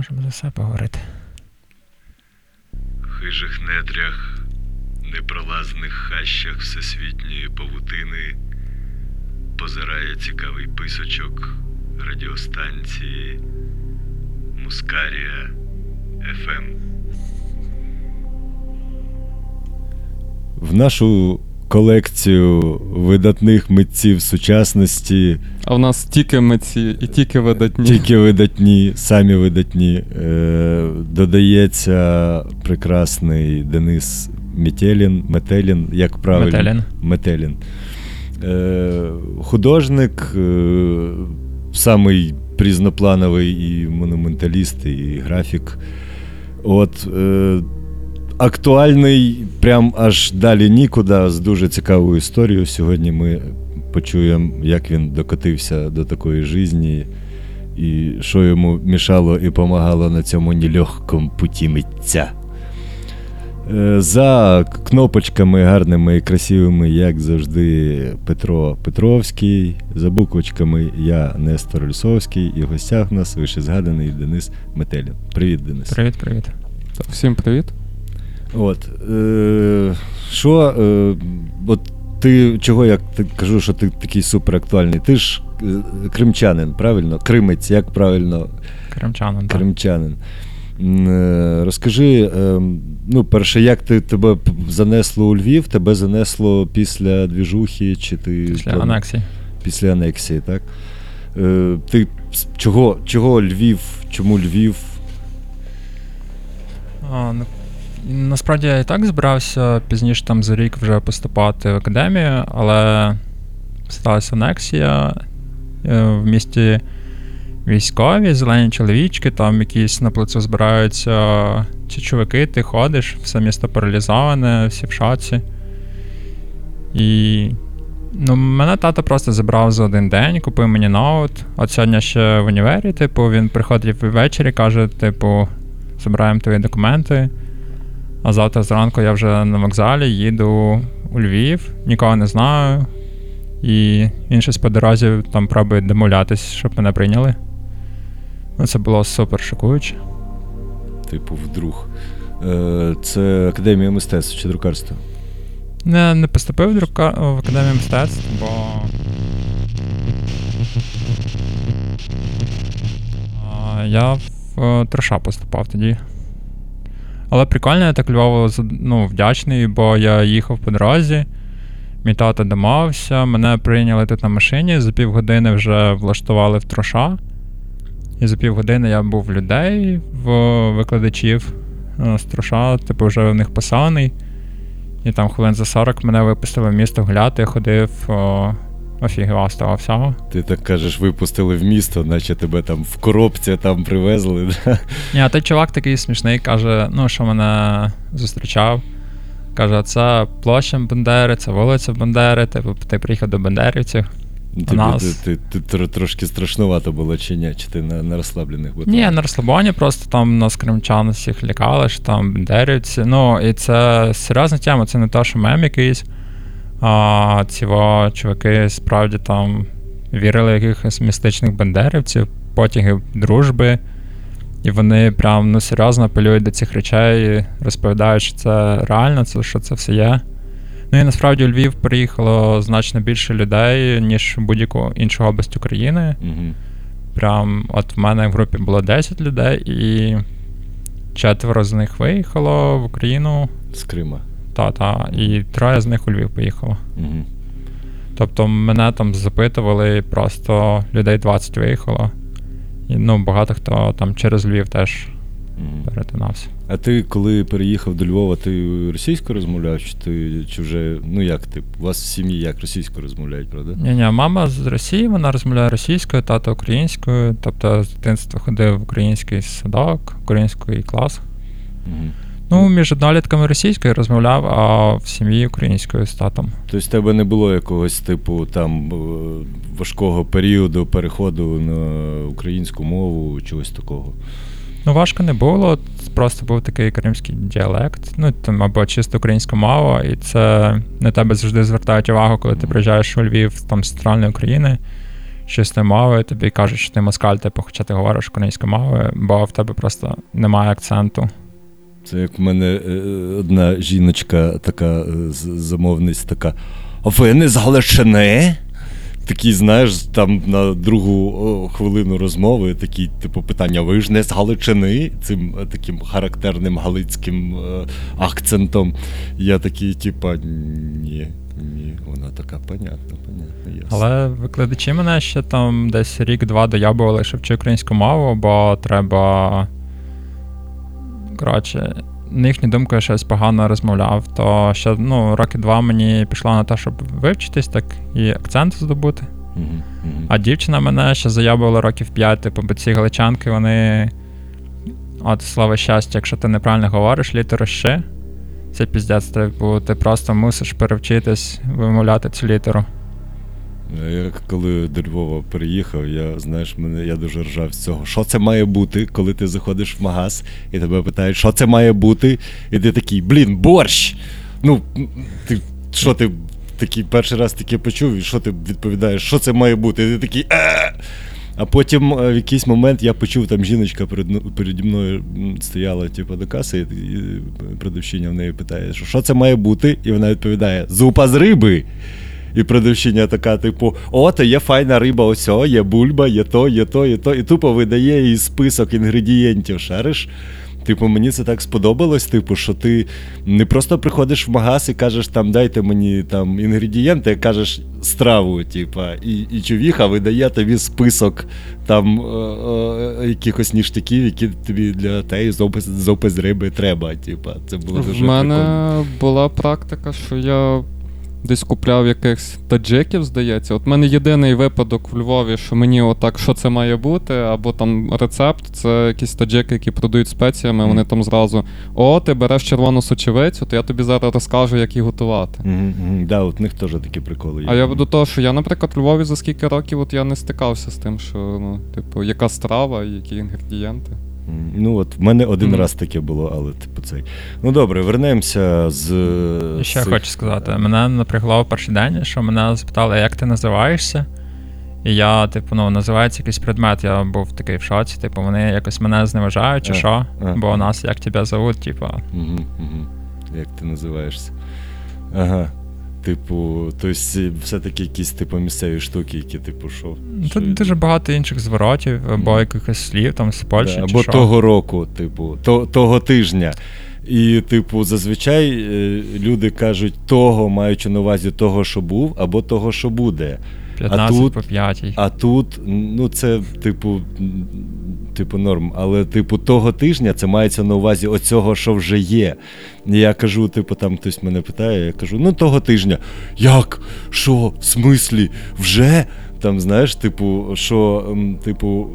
можемо за все поговорити. В хижих нетрях, непролазних хащах всесвітньої павутини позирає цікавий писочок радіостанції Мускарія Ем. ФМ. В нашу колекцію видатних митців сучасності, А в нас тільки митці і тільки видатні. тільки видатні, самі видатні, е, додається прекрасний Денис Метелін, Метелін, як правильно? Метелін. Метелін. Е, художник, е, самий різноплановий і монументаліст, і графік. От, е, актуальний, прям аж далі нікуди, з дуже цікавою історією. Сьогодні ми почуємо, як він докотився до такої житті, і що йому мішало і допомагало на цьому нелегкому путі митця. Е, За кнопочками гарними і красивими, як завжди, Петро Петровський. За буквочками я Нестор Лісовський, і в гостях у нас вишезгаданий Денис Метелін. Привіт, Денис. Привіт, привіт. Всім привіт. От. Е, що, е, от ти чого я кажу, що ти такий суперактуальний? Ти ж е, кримчанин, правильно? Кримець, як правильно Кримчанин. так. Кримчанин. Е, Розкажи, ну, перше, як ти тебе занесло у Львів? Тебе занесло після двіжухи, чи ти Після там- анексії. після анексії, так? Ти чого, чого Львів? Чому Львів? А, ну, насправді я і так збирався пізніше там за рік вже поступати в академію, але сталася анексія е, в місті військові, зелені чоловічки, там якісь на плацу збираються ці чуваки, ти ходиш, все місто паралізоване, всі в шоці. І ну, мене тато просто забрав за один день, купив мені ноут. От сьогодні ще в універі, типу, він приходить ввечері, каже, типу, забираємо твої документи. А завтра зранку я вже на вокзалі їду у Львів, нікого не знаю. І він щось по дорозі там пробує домовлятись, щоб мене прийняли. Ну, це було супер шокуюче. Типу, вдруг. Е, Це Академія мистецтв чи друкарства? Не, не поступив в, друка... в академію мистецтв, бо. Я в е, Троша поступав тоді. Але прикольно, я так Львову ну, вдячний, бо я їхав по дорозі, мій тато домовився, мене прийняли тут на машині, за півгодини вже влаштували в Троша. І за півгодини я був в людей, в викладачів е, з Троша, типу, вже в них посаний. І там хвилин за 40 мене випустили в місто гуляти, ходив, о, офігував з того всього. Ти так кажеш, випустили в місто, наче тебе там в коробці там привезли. Да? Ні, а той чувак такий смішний, каже, ну, що мене зустрічав. Каже, це площа Бандери, це вулиця Бандери, типу, ти приїхав до Бандерівців. Тобі нас- ти, ти, ти, тр- трошки страшнувато було чи ні? Чи ти на, на розслаблених бутах? Ні, на розслабоні просто там нас кримчан всіх лякали, що там бандерівці. Ну, і це серйозна тема, це не те, що мем якийсь. А ці чуваки справді там вірили в якихось містичних бандерівців, потяги дружби. І вони прям ну, серйозно апелюють до цих речей, розповідають, що це реально, це, що це все є. Ну і насправді у Львів приїхало значно більше людей, ніж в будь-яку іншу область України. Угу. Прям от в мене в групі було 10 людей, і четверо з них виїхало в Україну. З Крима. Та-та, і троє з них у Львів поїхало. Угу. Тобто мене там запитували, просто людей 20 виїхало. І ну, багато хто там через Львів теж Угу. перетинався. А ти, коли переїхав до Львова, ти російською розмовляв, чи ти чи вже. Ну як ти? У вас в сім'ї як російською розмовляють, правда? Ні, ні, мама з Росії, вона розмовляє російською, тато українською. Тобто з дитинства ходив в український садок, український клас. Угу. Ну, між однолітками російською розмовляв, а в сім'ї українською з татом. Тобто в тебе не було якогось типу там е, важкого періоду переходу на українську мову, чогось такого. Ну, важко не було, просто був такий кримський діалект, ну там або чисто українська мова, і це на тебе завжди звертають увагу, коли ти приїжджаєш у Львів там з центральної України, чистої мови, тобі кажуть, що ти москаль, типу, хоча ти говориш українською мовою, бо в тебе просто немає акценту. Це як в мене е, одна жіночка, така е, замовниця, така. А ви не з Галичини? Такий, знаєш, там на другу хвилину розмови такі, типу, питання: ви ж не з Галичини? Цим е, таким характерним галицьким е, акцентом. Я такий, типа, ні, ні. Вона така, понятно, понятно, ясно. Але викладачі мене ще там десь рік-два доябували, що вчи українську мову, бо треба. Коротше, на їхню думку, я щось погано розмовляв, то ще ну, роки два мені пішло на те, щоб вивчитись, так і акцент здобути. Мгм. А дівчина мене ще заябувала років 5, типу, бо ці галичанки, вони. От слово щастя, якщо ти неправильно говориш, літеру «щ», це піздець, типу, ти просто мусиш перевчитись вимовляти цю літеру. Я коли до Львова переїхав, я знаєш, мене я дуже ржав з цього. Що це має бути, коли ти заходиш в магаз і тебе питають, що це має бути, і ти такий, блін, борщ. Ну, ти що ти такий перший раз таке почув, і що ти відповідаєш, що це має бути? І ти такий. «Е!» А потім е, в якийсь момент я почув, там жіночка перед, переді мною стояла типу, до каси, і, продавчиня в неї питає, що це має бути? І вона відповідає: зупа з риби. І продавчиня така, типу, о, то є файна риба, ось, о, є бульба, є то, є то, є то. І тупо видає їй список інгредієнтів, шариш. Типу, мені це так сподобалось, типу, що ти не просто приходиш в магаз і кажеш, там, дайте мені там інгредієнти, кажеш страву, типа, і, і човіха видає тобі список там е, е, якихось ніштяків, які тобі для теї зопис, зопис риби треба. Типа, це було дуже В мене прикольно. була практика, що я десь купляв якихось таджиків, здається. От в мене єдиний випадок в Львові, що мені отак, що це має бути, або там рецепт, це якісь таджики, які продають спеціями, вони там зразу: О, ти береш червону сочевицю, то я тобі зараз розкажу, як її готувати. Мгм. Да, от в них теж такі приколи є. А я до того, що я, наприклад, в Львові за скільки років от я не стикався з тим, що ну, типу, яка страва які інгредієнти. Ну от в мене один Мгм. раз таке було, але типу цей. Ну добре, вернемося з. Ще цих- хочу сказати, мене напрягло в перший день, що мене запитали, як ти називаєшся. І я, типу, ну, називається якийсь предмет, я був такий в шоці, типу, вони якось мене зневажають чи А, що, а. бо у нас як тебе зовут, типу. Угу, угу. Як ти називаєшся? Ага. Типу, тобто все-таки якісь типу місцеві штуки, які, типу, що. що- дуже багато інших зворотів, або якихось слів там з Польщі. Да, чи або що. того року, типу, то, того тижня. І, типу, зазвичай е, люди кажуть того, маючи на увазі того, що був, або того, що буде. 15 тут- по 5. А тут, ну, це, типу, типу, норм. Але, типу, того тижня це мається на увазі оцього, що вже є. Я кажу, типу, там хтось мене питає, я кажу, ну того тижня. Як? Що? В смислі? Вже? Там, знаєш, типу, що, типу,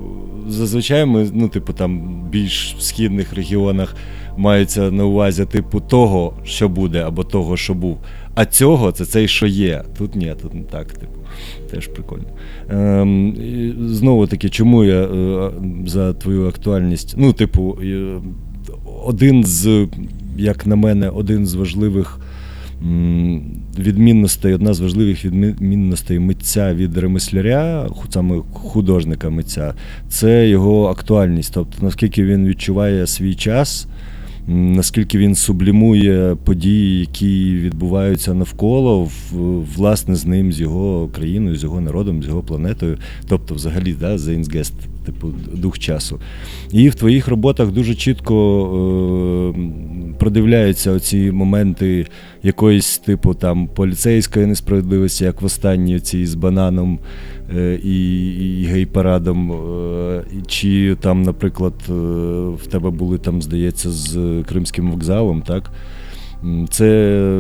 зазвичай ми, ну, типу, там більш в східних регіонах мається на увазі, типу, того, що буде, або того, що був. А цього це цей, що є. Тут ні, тут не так, типу. Теж прикольно. Ем, знову таки, чому я е, за твою актуальність? Ну, типу, е, один з, як на мене, один з важливих відмінностей, одна з важливих відмінностей митця від ремесляря, саме художника митця, це його актуальність. Тобто, наскільки він відчуває свій час. Наскільки він сублімує події, які відбуваються навколо, власне, з ним, з його країною, з його народом, з його планетою, тобто, взагалі, да, Зейнсгест, типу, дух часу. І в твоїх роботах дуже чітко е, продивляються оці моменти якоїсь, типу, там, поліцейської несправедливості, як в останній цій з бананом і, і гей-парадом. е, Чи там, наприклад, е, в тебе були там, здається, з Кримським вокзалом, так? Це,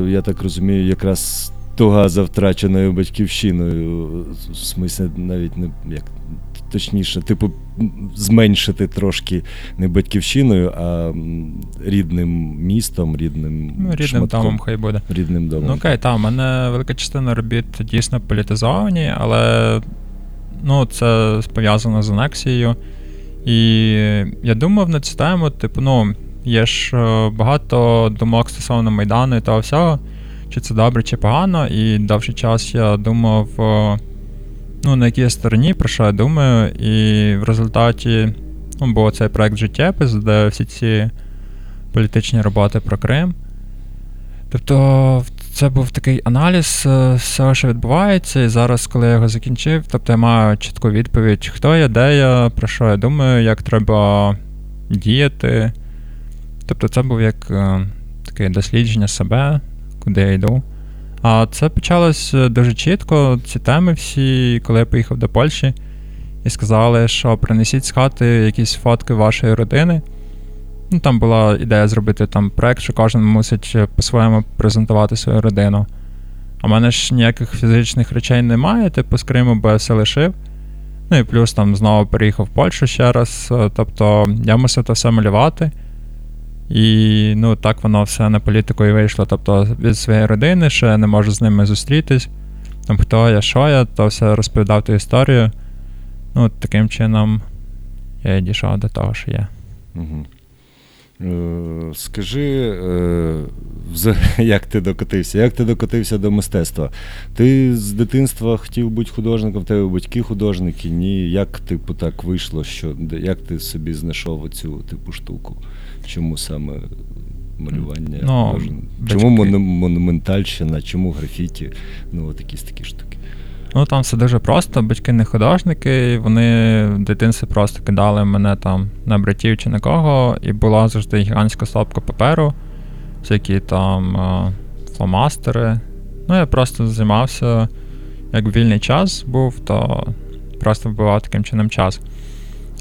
я так розумію, якраз туга за втраченою батьківщиною. В смислі, навіть не як точніше, типу, зменшити трошки не батьківщиною, а рідним містом, рідним, Ну, рідним шматком, домом хай буде. рідним домом. Ну окей, так, у мене велика частина робіт дійсно політизовані, але ну, це пов'язано з анексією. І я думав на цю тему, типу, ну, є ж е, багато думок стосовно Майдану і того всього, чи це добре, чи погано. І довший час я думав, е, ну, на якій я стороні, про що я думаю, і в результаті ну, був цей проект життєпис, де всі ці політичні роботи про Крим. Тобто, це був такий аналіз е, всього, що відбувається, і зараз, коли я його закінчив, тобто я маю чітку відповідь, хто я, де я, про що я думаю, як треба діяти. Тобто, це був як е, таке дослідження себе, куди я йду. А це почалось е, дуже чітко, ці теми всі, коли я поїхав до Польщі, і сказали, що принесіть з хати якісь фотки вашої родини. Ну, там була ідея зробити там проект, що кожен мусить е, по-своєму презентувати свою родину. А в мене ж ніяких фізичних речей немає, типу з Криму, бо я все лишив. Ну і плюс там знову переїхав в Польщу ще раз. е, Тобто я мусив це все малювати. І ну, так воно все на політику і вийшло. Тобто від своєї родини, що я не можу з ними зустрітись. Там хто я, що я, то все розповідав ту історію. Ну, таким чином я і дійшов до того, що є. Угу. Скажи, е, як ти докотився? Як ти докотився до мистецтва? Ти з дитинства хотів бути художником, в тебе батьки художники? Ні. Як типу так вийшло? Що, як ти собі знайшов оцю типу штуку? Чому саме малювання? Ну, Чому мону- монументальщина, чому графіті? Ну, от якісь такі штуки. Ну там все дуже просто. Батьки не художники, і вони в дитинстві просто кидали мене там на братів чи на кого, і була завжди гігантська стопка паперу, всякі там е, фломастери. Ну, я просто займався, як вільний час був, то просто вбивав таким чином час.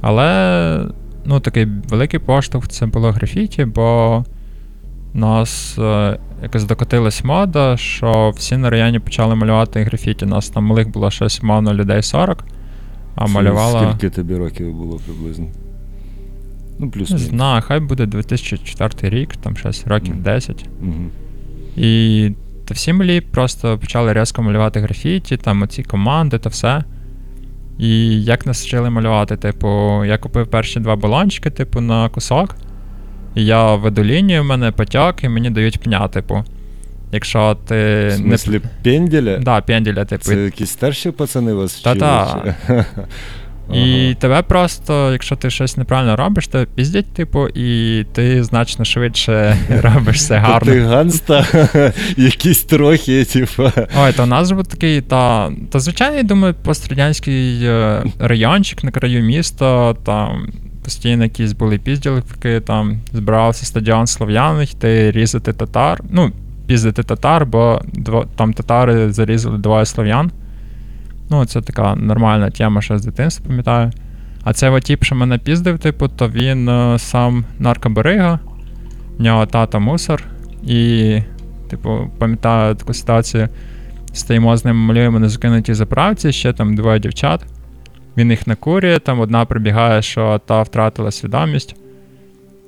Але ну, такий великий поштовх це було графіті, бо нас е, якось докотилась мода, що всі на районі почали малювати графіті. Нас там малих було щось мовно людей 40, а Це малювала. Скільки тобі років було приблизно? Ну, плюс Не знаю, хай буде 2004 рік, там щось років Мгм. 10. Угу. І та всі малі просто почали різко малювати графіті, там оці команди та все. І як нас вчили малювати? Типу, я купив перші два балончики, типу, на кусок. І я веду лінію, в мене потяг, і мені дають пня, типу. Якщо ти В смислі, пенділя? Да, пенділя, типу. Це якісь старші пацани вас вчили? Та-та. І Ага. тебе просто, якщо ти щось неправильно робиш, то піздять, типу, і ти значно швидше робиш все гарно. ти ганста, якісь трохи, типу. Ой, то у нас був такий, та, та звичайно, я думаю, пострадянський е, райончик на краю міста, там постійно якісь були пізділки, там збирався стадіон слов'ян, йти різати татар. Ну, піздити татар, бо дво, там татари зарізали двоє слов'ян. Ну, це така нормальна тема, що з дитинства пам'ятаю. А цей от тіп, що мене піздив, типу, то він е, сам наркобарига, в нього тата мусор, і, типу, пам'ятаю таку ситуацію. Стоїмо з ним, малюємо на закинутій заправці, ще там двоє дівчат. Він їх накурює, там одна прибігає, що та втратила свідомість.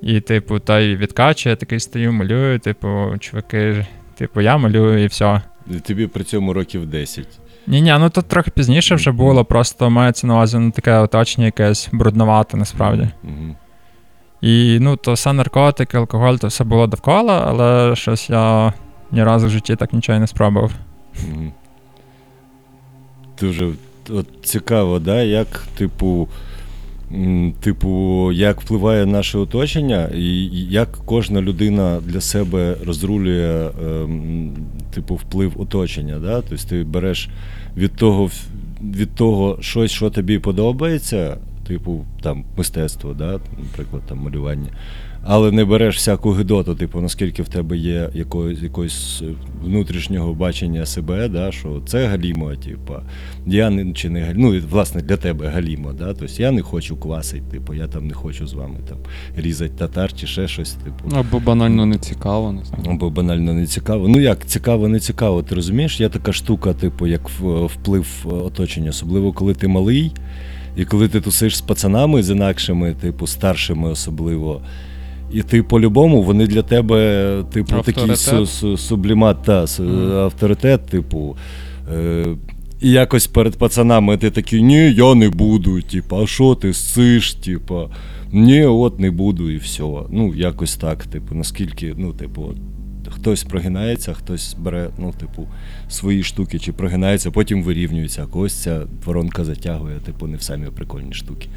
І, типу, та й відкачує, такий стою, малюю, типу, чуваки, типу, я малюю і все. Тобі при цьому років 10. Ні, ні, ну тут трохи пізніше вже було, просто мається на увазі ну, таке оточення якесь брудновате насправді. Угу. І ну, то все наркотики, алкоголь, то все було довкола, але щось я ні разу в житті так нічого і не спробував. Дуже от, цікаво, да, як, типу, типу, як впливає наше оточення, і як кожна людина для себе розрулює, ем, типу, вплив оточення. Да? Тобто ти береш від того, від того щось, що тобі подобається, типу, там, мистецтво, да? наприклад, там, малювання. Але не береш всяку гидоту, типу, наскільки в тебе є якогось, якогось е, внутрішнього бачення себе, да, що це галімо, типу, я не чи не галімо, ну, власне, для тебе галімо, да, тобто я не хочу квасити, типу, я там не хочу з вами там різати татар чи ще щось, типу. Або банально не цікаво, не знаю. Або банально не цікаво. Ну як цікаво, не цікаво, ти розумієш? Є така штука, типу, як вплив е, оточення, особливо коли ти малий, і коли ти тусиш з пацанами з інакшими, типу, старшими особливо. І ти по-любому, вони для тебе, типу, такий су- су- сублімат, та, Мгм. авторитет, типу. Е- і якось перед пацанами ти такий, ні, я не буду, типу, а що ти сиш, типу, ні, от не буду і все. Ну, якось так, типу, наскільки, ну, типу, хтось прогинається, хтось бере, ну, типу, свої штуки чи прогинається, потім вирівнюється, а когось ця воронка затягує, типу, не в самі прикольні штуки.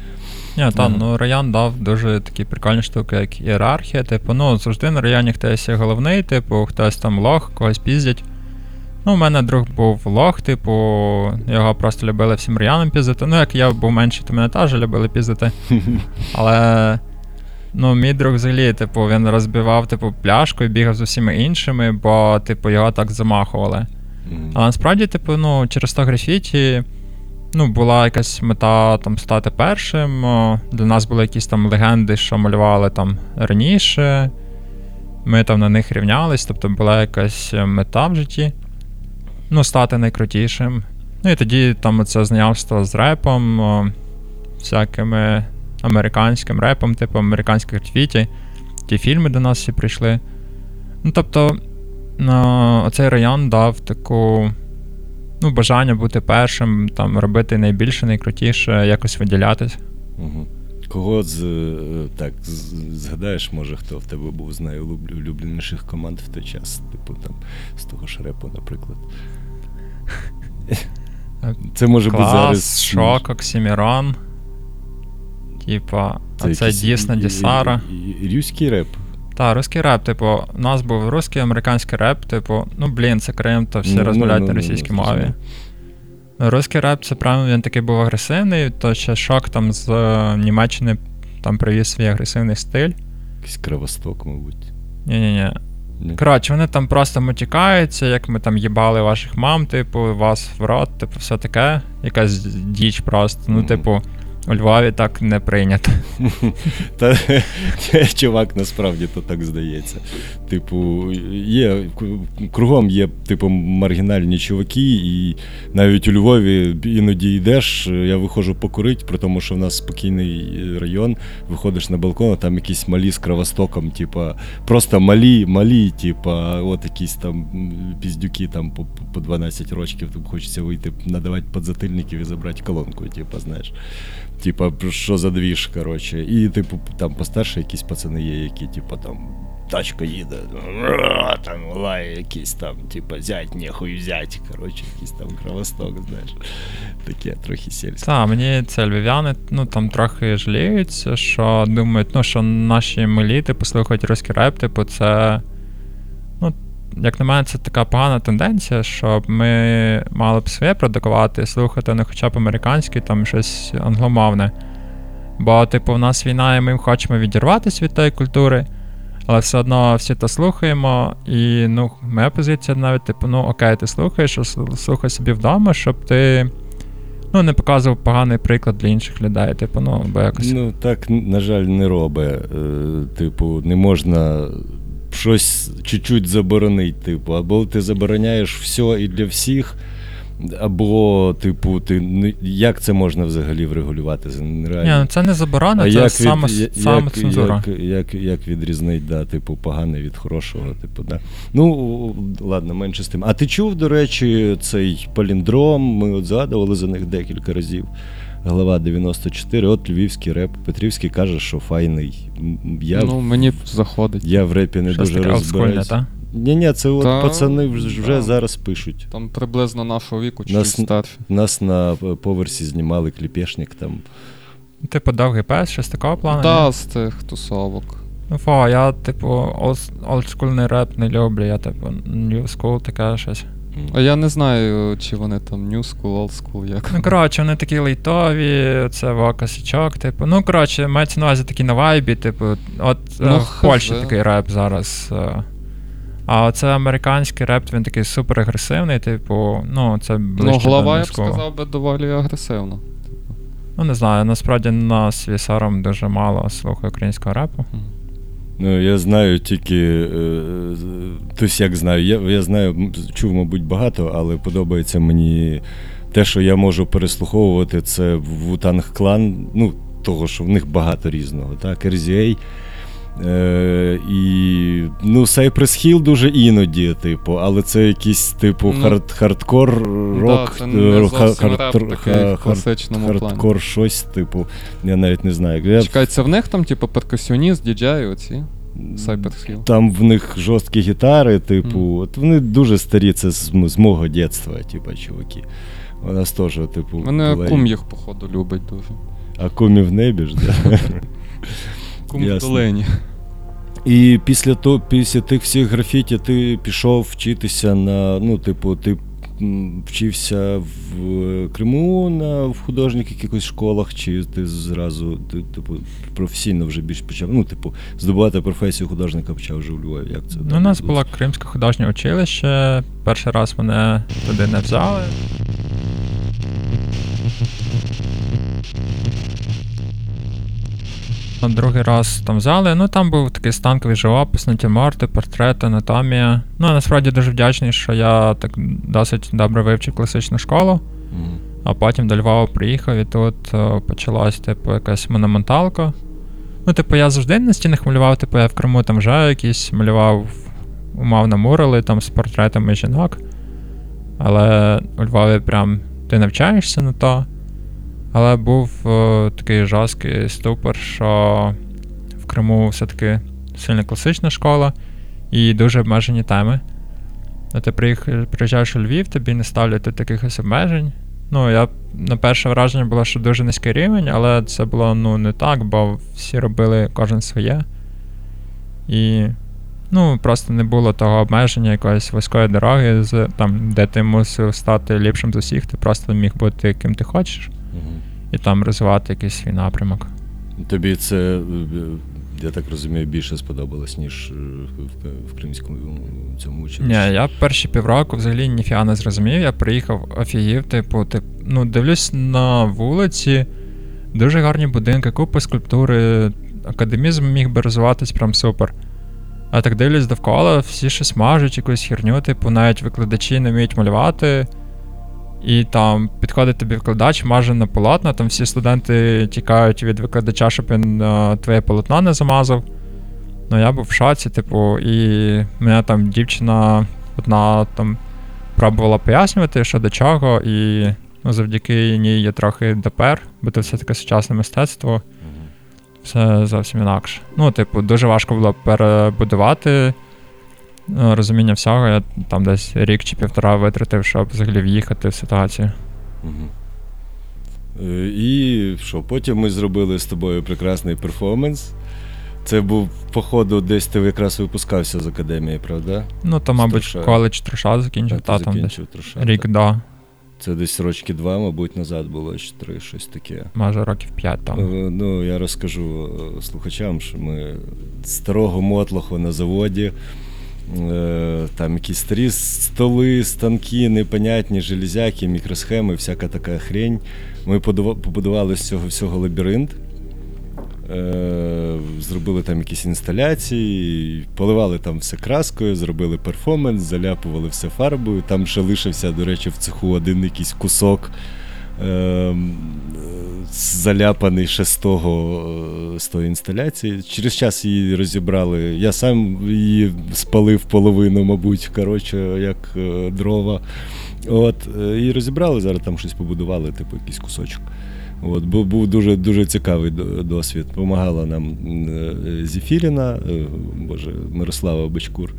Ні, та, ну Раян дав дуже такі прикольні штуки, як ієрархія. Типу, ну завжди на Раяні хтось є головний, типу, хтось там лох, когось піздять. Ну, у мене друг був лох, типу, його просто любили всім Раяном піздити. Ну, як я був менший, то мене теж любили піздити. Але. Ну, мій друг взагалі, типу, він розбивав, типу, пляшку і бігав з усіма іншими, бо, типу, його так замахували. Але насправді, типу, ну, через то графіті ну, була якась мета там стати першим. Для нас були якісь там легенди, що малювали там раніше. Ми там на них рівнялись, тобто була якась е, мета в житті. Ну, стати найкрутішим. Ну і тоді там це знайомство з репом, всякими американським репом, типу американське графіті. Ті фільми до нас всі прийшли. Ну, тобто, оцей район дав таку ну, бажання бути першим, там, робити найбільше, найкрутіше, якось виділятись. Мгм. Кого з е, так згадаєш, може, хто в тебе був з найулюбленіших команд в той час, типу там з того ж репу, наприклад. Це може бути зараз. Шок, Оксімірон. Типа, Дісна, і- і- Дісара. Рюський реп. Та, русський реп, типу, у нас був русський, американський реп, типу, ну блін, це Крим, то всі Ну, ну, розмовляють ну, на ну, російській ну, мові. зрозумів. Русський реп, це прямо він такий був агресивний, то ще шок там з е, Німеччини там привіз свій агресивний стиль. Якийсь кровосток, мабуть. Ні-ні-ні. Ні? Коротше, вони там просто матюкаються, як ми там їбали ваших мам, типу, вас в рот, типу, все таке. Якась діч просто. Ну, Мгм. типу, у Львові так не прийнято. Та чувак насправді то так здається. Типу, є кругом є, типу, маргінальні чуваки, і навіть у Львові іноді йдеш, я виходжу покурити, при тому, що в нас спокійний район, виходиш на балкон, а там якісь малі з кровостоком, типа, просто малі, малі, типа, от якісь там піздюки там по, по 12 років, там хочеться вийти, надавати подзатильників і забрати колонку, типа, знаєш. Типа, що за двіж, коротше. І, типу, там постарше якісь пацани є, які, типу, там. Тачка їде, там лає якийсь там, типа, зять, нехуй взять. Коротше, якийсь там кровосток, знаєш. Таке трохи сільське. Та, мені це львів'яни, ну там трохи жаліються, що думають, ну, що наші малі, типу, слухають русський реп, типу, це. Як на мене, це така погана тенденція, щоб ми мали б своє продукувати, слухати не хоча б американське, там щось англомовне. Бо, типу, в нас війна, і ми хочемо відірватися від тої культури, але все одно всі то слухаємо. І ну, моя позиція навіть, типу, ну окей, ти слухаєш, сл- слухай собі вдома, щоб ти ну, не показував поганий приклад для інших людей. Типу, ну, бо якось. Ну, так, на жаль, не робить. Е, типу, не можна щось чуть-чуть заборонити. Типу, або ти забороняєш все і для всіх. Або, типу, ти як це можна взагалі врегулювати? Це нереально. Ні, ну це не заборона, це саме, я- саме цензура. Як, як, як відрізнить, да, типу, погане від хорошого, типу, да. Ну, ладно, менше з тим. А ти чув, до речі, цей паліндром? Ми от згадували за них декілька разів. Глава 94, от львівський реп. Петрівський каже, що файний. Я, Ну, мені заходить. я в репі не Щось дуже таке олдскульне, розбираюсь. так? Ні, ні, це от Та, пацани вже, вже да. зараз пишуть. Там приблизно нашого віку, чи Нас- старші. Нас на поверсі знімали кліпешник там. Типу, довгий пес, щось такого плану. Та, з тих тусовок. Ну, фо, я, типу, олд- олдскульний реп не люблю, я, типу, new school, таке щось. А я не знаю, чи вони там new school, old school, як. Ну, коротше, вони такі лейтові, це вокасічок, типу. Ну, коротше, мається на увазі такі на вайбі, типу, от Ну, е, в Польщі хз. такий реп зараз. е. А оце американський реп, він такий супер агресивний, типу, ну, це ближче Ну, глава, я б сказав би, доволі агресивно. Ну, не знаю, насправді на свій сором дуже мало слухаю українського репу. Ну, я знаю тільки. Е, тобто, як знаю, я, я знаю, чув, мабуть, багато, але подобається мені те, що я можу переслуховувати, це Вутанг клан, ну, того, що в них багато різного, так, RZA. Е, і ну, Cypress Hill дуже іноді, типу, але це якийсь, типу, Ну, хард, хардкор рок, не е, реп хардкор- такий плані. щось, типу, я навіть не знаю. Чекай, це в них там, типу, перкусіоніст, діджей, оці. Cypress Hill. Там в них жорсткі гітари, типу, от вони дуже старі, це з, з мого дитинства, типу, чуваки. У нас теж, типу, Мене була кум їх, походу, любить дуже. А кумі в небі ж, да? Кум в долині. І після того, після тих всіх графіті ти пішов вчитися на, ну, типу, ти вчився в Криму на в художніх якихось школах, чи ти зразу, ти, типу, професійно вже більш почав, ну, типу, здобувати професію художника почав вже у Львові. Як це? Ну, у нас було Кримське художнє училище. Перший раз мене туди не взяли. На другий раз там взяли. Ну там був такий станковий живопис, натюрморти, портрети, анатомія. Ну, я насправді дуже вдячний, що я так досить добре вивчив класичну школу. Мгм. А потім до Львова приїхав, і тут е, почалась, типу, якась монументалка. Ну, типу, я завжди на стінах малював, типу, я в Криму там вже якісь малював умовно мурали там з портретами жінок. Але у Львові прям ти навчаєшся на то. Але був е, такий жорсткий ступор, що в Криму все-таки сильно класична школа і дуже обмежені теми. Ну, ти приїжджаєш у Львів, тобі не ставлять тут якихось обмежень. Ну, я на перше враження було, що дуже низький рівень, але це було ну, не так, бо всі робили кожен своє. І ну, просто не було того обмеження якоїсь вузької дороги, з, там, де ти мусив стати ліпшим з усіх, ти просто міг бути ким ти хочеш, І там розвивати якийсь свій напрямок. Тобі це, е, я так розумію, більше сподобалось, ніж е, в, в кримському цьому училищі? Ні, я перші півроку взагалі ніфіга не зрозумів. Я приїхав офігів, типу, тип, ну, дивлюсь на вулиці, дуже гарні будинки, купа скульптури, академізм міг би розвиватись прям супер. А так дивлюсь довкола, всі щось мажуть, якусь херню, типу, навіть викладачі не вміють малювати. І там підходить тобі викладач, маже на полотна, там всі студенти тікають від викладача, щоб він е, твоє полотно не замазав. Ну, я був в шоці, типу, і мене там дівчина одна там пробувала пояснювати, що до чого, і ну, завдяки ній я трохи допер, бо це все таке сучасне мистецтво, все зовсім інакше. Ну, типу, дуже важко було перебудувати розуміння всього. Я там десь рік чи півтора витратив, щоб взагалі в'їхати в ситуацію. Е, І що, потім ми зробили з тобою прекрасний перформанс. Це був, походу, десь ти якраз випускався з академії, правда? Ну, то, мабуть, Троша. коледж троша закінчив, ти та там десь троша, рік, так. да, Це десь рочки два, мабуть, назад було, чи три, щось таке. може років п'ять там. Е, Ну, я розкажу е, слухачам, що ми старого мотлоху на заводі. Е, Там якісь старі столи, станки, непонятні, железяки, мікросхеми, всяка така хрень. Ми побудували з цього всього лабіринт. Е, Зробили там якісь інсталяції, поливали там все краскою, зробили перформанс, заляпували все фарбою. Там ще лишився, до речі, в цеху один якийсь кусок заляпаний ще з того е, з тої інсталяції. Через час її розібрали. Я сам її спалив половину, мабуть, коротше, як е, дрова. От, е, і розібрали, зараз там щось побудували, типу якийсь кусочок. От, був, був дуже, дуже цікавий досвід. Помагала нам Зефіріна, е, боже, Мирослава Бачкур.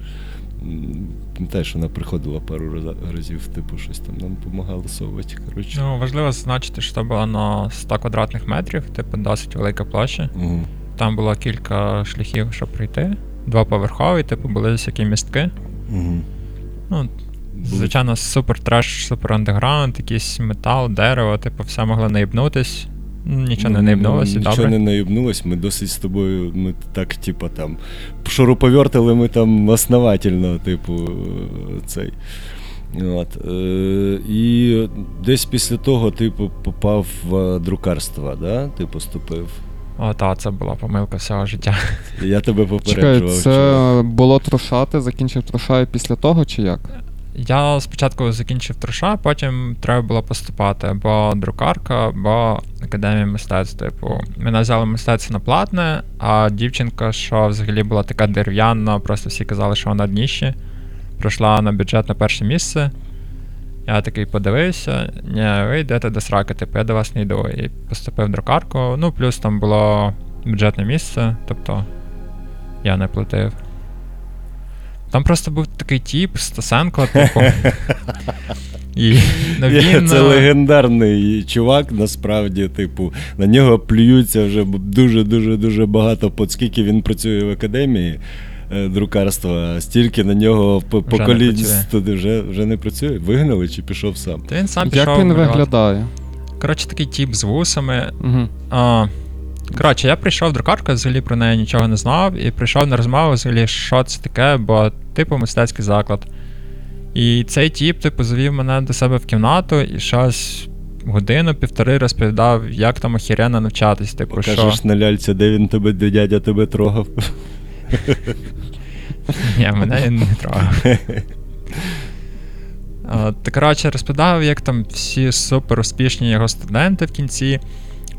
М, Пам'ятаєш, вона приходила пару разів, типу, щось там нам допомагала совати. Коротше. Ну, важливо зазначити, що це було на 100 квадратних метрів, типу досить велика площа. Мгм. Там було кілька шляхів, щоб прийти. Двоповерхові, типу, були всякі містки. Мгм. Ну, звичайно, супер треш, супер андеграунд, якийсь метал, дерево, типу, все могло наїбнутись. Нічого не Ну, наїбнулося, Нічого добре. не наїбнулось, ми досить з тобою, ми так, типу, там, шуруповертили ми там основательно, типу, цей. От. Е, і десь після того ти попав в друкарство, да? ти поступив. О, та, це була помилка всього життя. Я тебе попереджував. що- це було трошати, закінчив трошаю після того, чи як? Я спочатку закінчив троша, потім треба було поступати або друкарка, або академія мистецтв. Типу, мене взяли мистецтво на платне, а дівчинка, що взагалі була така дерев'яна, просто всі казали, що вона дніще, пройшла на бюджет на перше місце. Я такий подивився, ні, ви йдете до сраки, типу, я до вас не йду. І поступив в друкарку. Ну, плюс там було бюджетне місце, тобто Я не платив. Там просто був такий тіп, Стасенко, типу. І ну, він. Це легендарний чувак, насправді, типу, на нього плюються вже дуже-дуже дуже багато, по скільки він працює в академії е, друкарства, стільки на нього по- Вже не поколінь туди вже, вже не працює. Вигнали чи пішов сам? То він сам пішов. Як він виглядає? Коротше, такий тіп з вусами. Угу. А, коротше, я прийшов в друкарку, взагалі про неї нічого не знав, і прийшов на розмову взагалі, що це таке, бо типу мистецький заклад. І цей тіп, типу, завів мене до себе в кімнату і щось годину-півтори розповідав, як там охеренно навчатись. Типу, що. Покажеш на ляльці, де він тебе, де дядя тебе трогав. Ні, мене він не трогав. Та коротше, розповідав, як там всі супер успішні його студенти в кінці,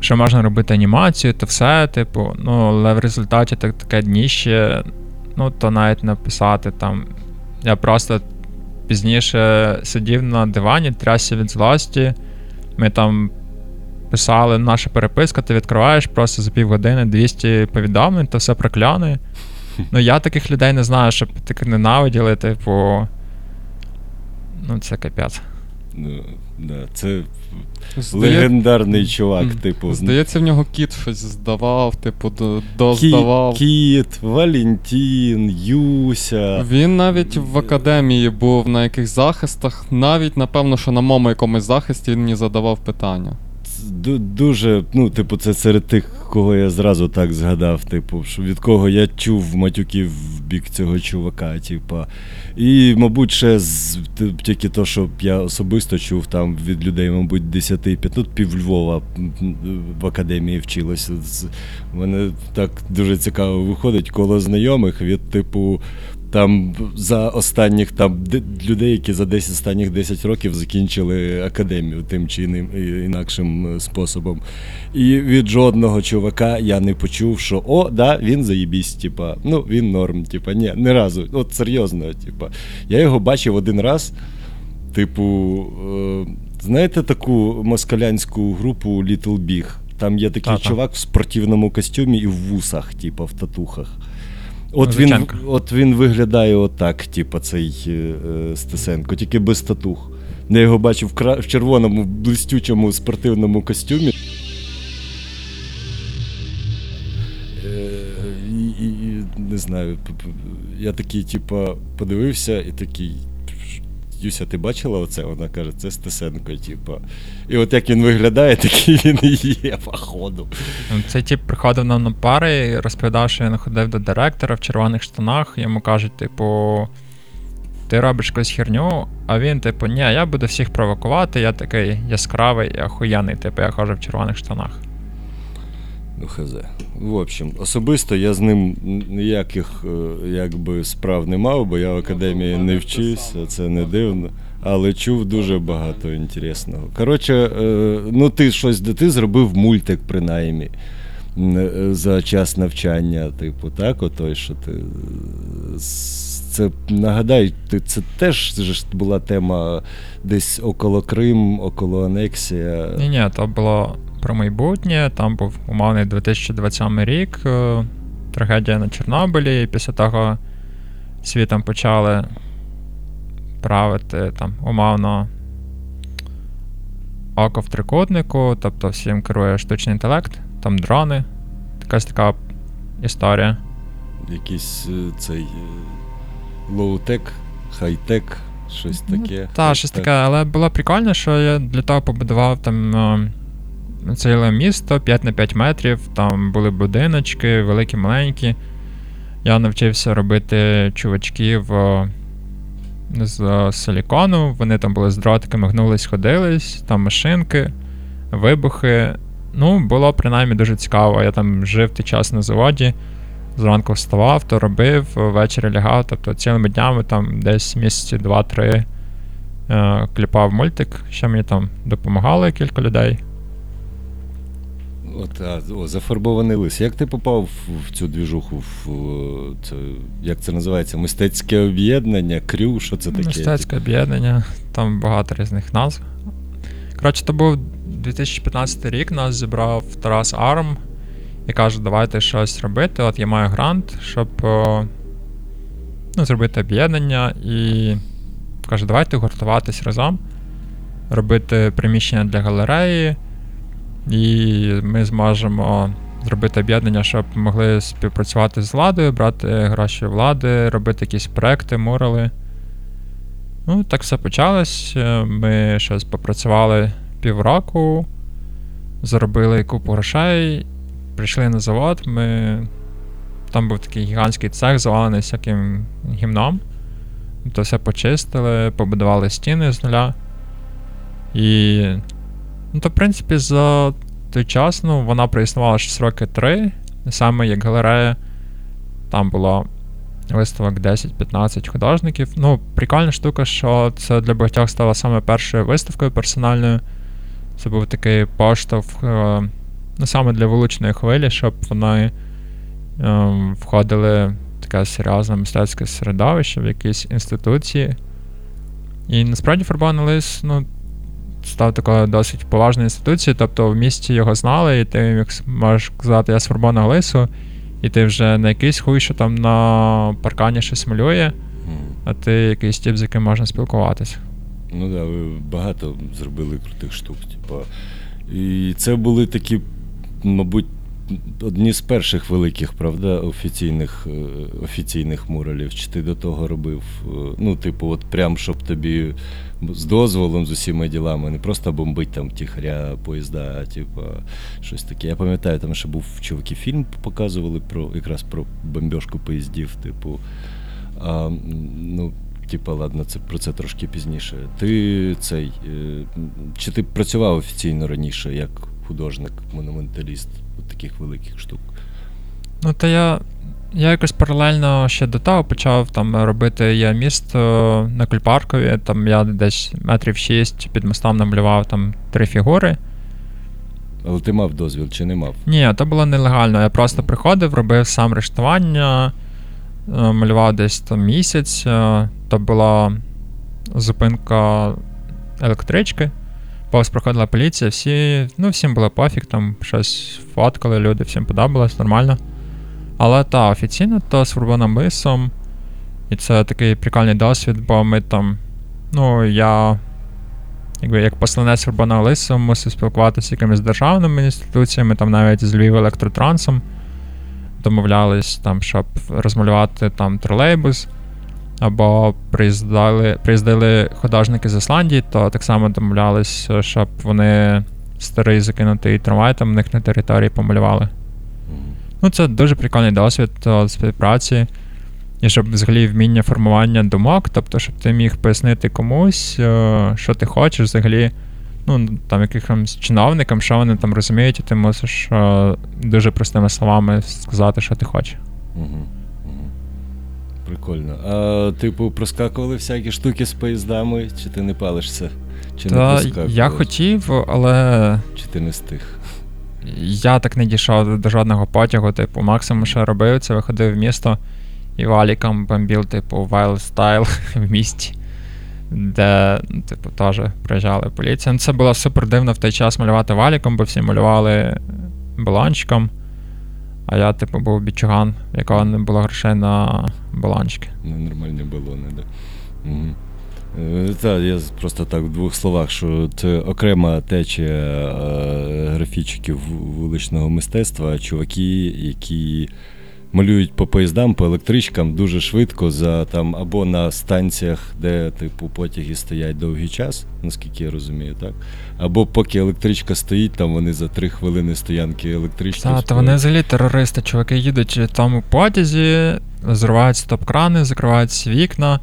що можна робити анімацію, то все, типу, ну, але в результаті так, таке дніще, ну, то навіть написати там. Я просто пізніше сидів на дивані, трясся від злості. Ми там писали наша переписка, ти відкриваєш просто за півгодини 200 повідомлень, то все прокляне. Ну, я таких людей не знаю, щоб так ненавиділи, типу. Ну, це капець. Ну, да, це Здає... легендарний чувак, типу. Здається, в нього кіт щось здавав, типу, доздавав. Кіт, Валентін, Юся. Він навіть в академії був на якихось захистах, навіть, напевно, що на моєму якомусь захисті він мені задавав питання. Ду- Дуже, ну, типу, це серед тих, кого я зразу так згадав, типу, що від кого я чув матюків в бік цього чувака, типа. І, мабуть, ще з тільки то, що я особисто чув там від людей, мабуть, 10 тут пів Львова в академії вчилося. Мене так дуже цікаво виходить коло знайомих від, типу. Там за останніх там людей, які за 10 останніх 10 років закінчили академію тим чи іним, інакшим е, способом. І від жодного чувака я не почув, що о, да, він заєбісь, типа, ну він норм, типа, ні, не разу. От серйозно, типа. Я його бачив один раз. Типу, е, знаєте таку москалянську групу Little Big? Там є такий Та-та. чувак в спортивному костюмі і в вусах, типа, в татухах. От він, Звичайно. от він виглядає отак, типу, цей е, е, Стесенко, тільки без татух. Я його бачив в, кра... в червоному блистючому спортивному костюмі. Е, і, і, і не знаю, я такий, типа, подивився і такий. Юся, ти бачила оце? Вона каже, це Стесенко, типа. І от як він виглядає, такий він і є, походу. Ну, Цей тип приходив нам на пари і розповідав, що він ходив до директора в червоних штанах. Йому кажуть, типу, ти робиш якусь херню, а він, типу, ні, я буду всіх провокувати, я такий яскравий і охуєнний, типу, я ходжу в червоних штанах. Хз. В общем, особисто я з ним ніяких е, якби, справ не мав, бо я в академії не вчився, це не дивно. Але чув дуже багато інтересного. Коротше, е, ну ти щось ти зробив мультик, принаймні, е, за час навчання, типу, так, отой, що ти. Це нагадай, ти це теж була тема десь около Крим, около анексія. Ні, ні, то було про майбутнє, там був умовний 2027 рік, е, трагедія на Чорнобилі, і після того світом почали правити там умовно око в трикутнику, тобто всім керує штучний інтелект, там дрони, якась така історія. якийсь е, цей е, лоу-тек, хай-тек, щось таке. Та, щось таке, але було прикольно, що я для того побудував там ціле місто 5 на 5 метрів, там були будиночки, великі, маленькі. Я навчився робити чувачків е, з силікону, вони там були з дротиками, гнулись, ходились, там машинки, вибухи. Ну, було принаймні дуже цікаво. Я там жив той час на заводі. Зранку вставав, то робив, ввечері лягав, тобто цілими днями там десь місяці 2-3 е, кліпав мультик, ще мені там допомагало кілька людей. От, а, о, зафарбований лис. Як ти попав в, в цю двіжуху? В, о, це, як це називається? Мистецьке об'єднання, крю, що це таке? Мистецьке об'єднання, там багато різних назв. Коротше, то був 2015 рік, нас зібрав Тарас Арм, і кажуть, давайте щось робити. От я маю грант, щоб ну, зробити об'єднання і каже, давайте гуртуватись разом, робити приміщення для галереї, і ми зможемо зробити об'єднання, щоб могли співпрацювати з владою, брати гроші влади, робити якісь проекти, мурали. Ну, так все почалось. Е, Ми щось попрацювали півроку, заробили купу грошей, прийшли на завод. Ми... Там був такий гігантський цех, завалений всяким гімном. То все почистили, побудували стіни з нуля. І. Ну, то, в принципі, за той час, ну, вона проіснувала щось роки три. Саме як галерея. Там було виставок 10-15 художників. Ну, прикольна штука, що це для багатьох стало саме першою виставкою персональною. Це був такий поштовх, е, ну, саме для вуличної хвилі, щоб вони е, входили в таке серйозне мистецьке середовище, в якісь інституції. І насправді фарбований лис, ну, став такою досить поважною інституцією, тобто в місті його знали, і ти як можеш сказати, я з фарбованого лису, і ти вже не якийсь хуй, що там на паркані щось малює, а ти якийсь тип, з яким можна спілкуватися. Ну так, да, ви багато зробили крутих штук. Типа. І це були такі, мабуть, одні з перших великих, правда, офіційних, е, офіційних муралів. Чи ти до того робив? е, Ну, типу, от прям щоб тобі з дозволом, з усіма ділами, не просто бомбить там тихаря, поїзда, а типу, щось таке. Я пам'ятаю, там ще був чуваки фільм показували про якраз про бомбьошку поїздів, типу. А, ну, Типа, ладно, це про це трошки пізніше. Ти цей. е, Чи ти працював офіційно раніше як художник-монументаліст от таких великих штук? Ну, то я. Я якось паралельно ще до того почав там робити я місто на Кульпаркові. Там я десь метрів 6 під мостом намалював там три фігури. Але ти мав дозвіл чи не мав? Ні, то було нелегально. Я просто приходив, робив сам рештування, е, малював десь там місяць. е, То була зупинка електрички. Повз проходила поліція, всі, ну, всім було пофіг, там щось фоткали люди, всім подобалось, нормально. Але та офіційно то з фурбоном мисом. І це такий прикольний досвід, бо ми там. Ну, я якби як посланець Фурбоного лису мусив спілкуватися з якимись державними інституціями, там навіть з Львів електротрансом. Домовлялись там, щоб розмалювати там тролейбус. Або приїздали, приїздили художники з Ісландії, то так само домовлялись, щоб вони старий закинутий трамвай там у них на території помалювали. Ну, це дуже прикольний досвід о, співпраці. І щоб взагалі вміння формування думок, тобто, щоб ти міг пояснити комусь, е, що ти хочеш, взагалі, ну, там якимось чиновникам, що вони там розуміють, і ти мусиш е, дуже простими словами сказати, що ти хочеш. Угу. Прикольно. А типу, проскакували всякі штуки з поїздами, чи ти не палишся? Чи не Та проскакував? я хотів, але Чи ти не встиг? Я так не дійшов до жодного потягу. Типу, максимум, що робив, це виходив в місто і валіком бомбів, типу, Wild Style в місті, де, ну, типу, теж приїжджали поліція. Ну, це було супер дивно в той час малювати валіком, бо всі малювали балончиком. А я, типу, був бічуган, в якого не було грошей на балончики. Ненормальні балони, да. Угу. Так, я просто так в двох словах, що це окрема течія е, графічиків вуличного мистецтва, чуваки, які малюють по поїздам, по електричкам дуже швидко за там або на станціях, де типу потяги стоять довгий час, наскільки я розумію, так? Або поки електричка стоїть, там вони за три хвилини стоянки електрички. Та, то вони взагалі терористи, чуваки їдуть в тому потязі, зривають стоп-крани, закривають вікна,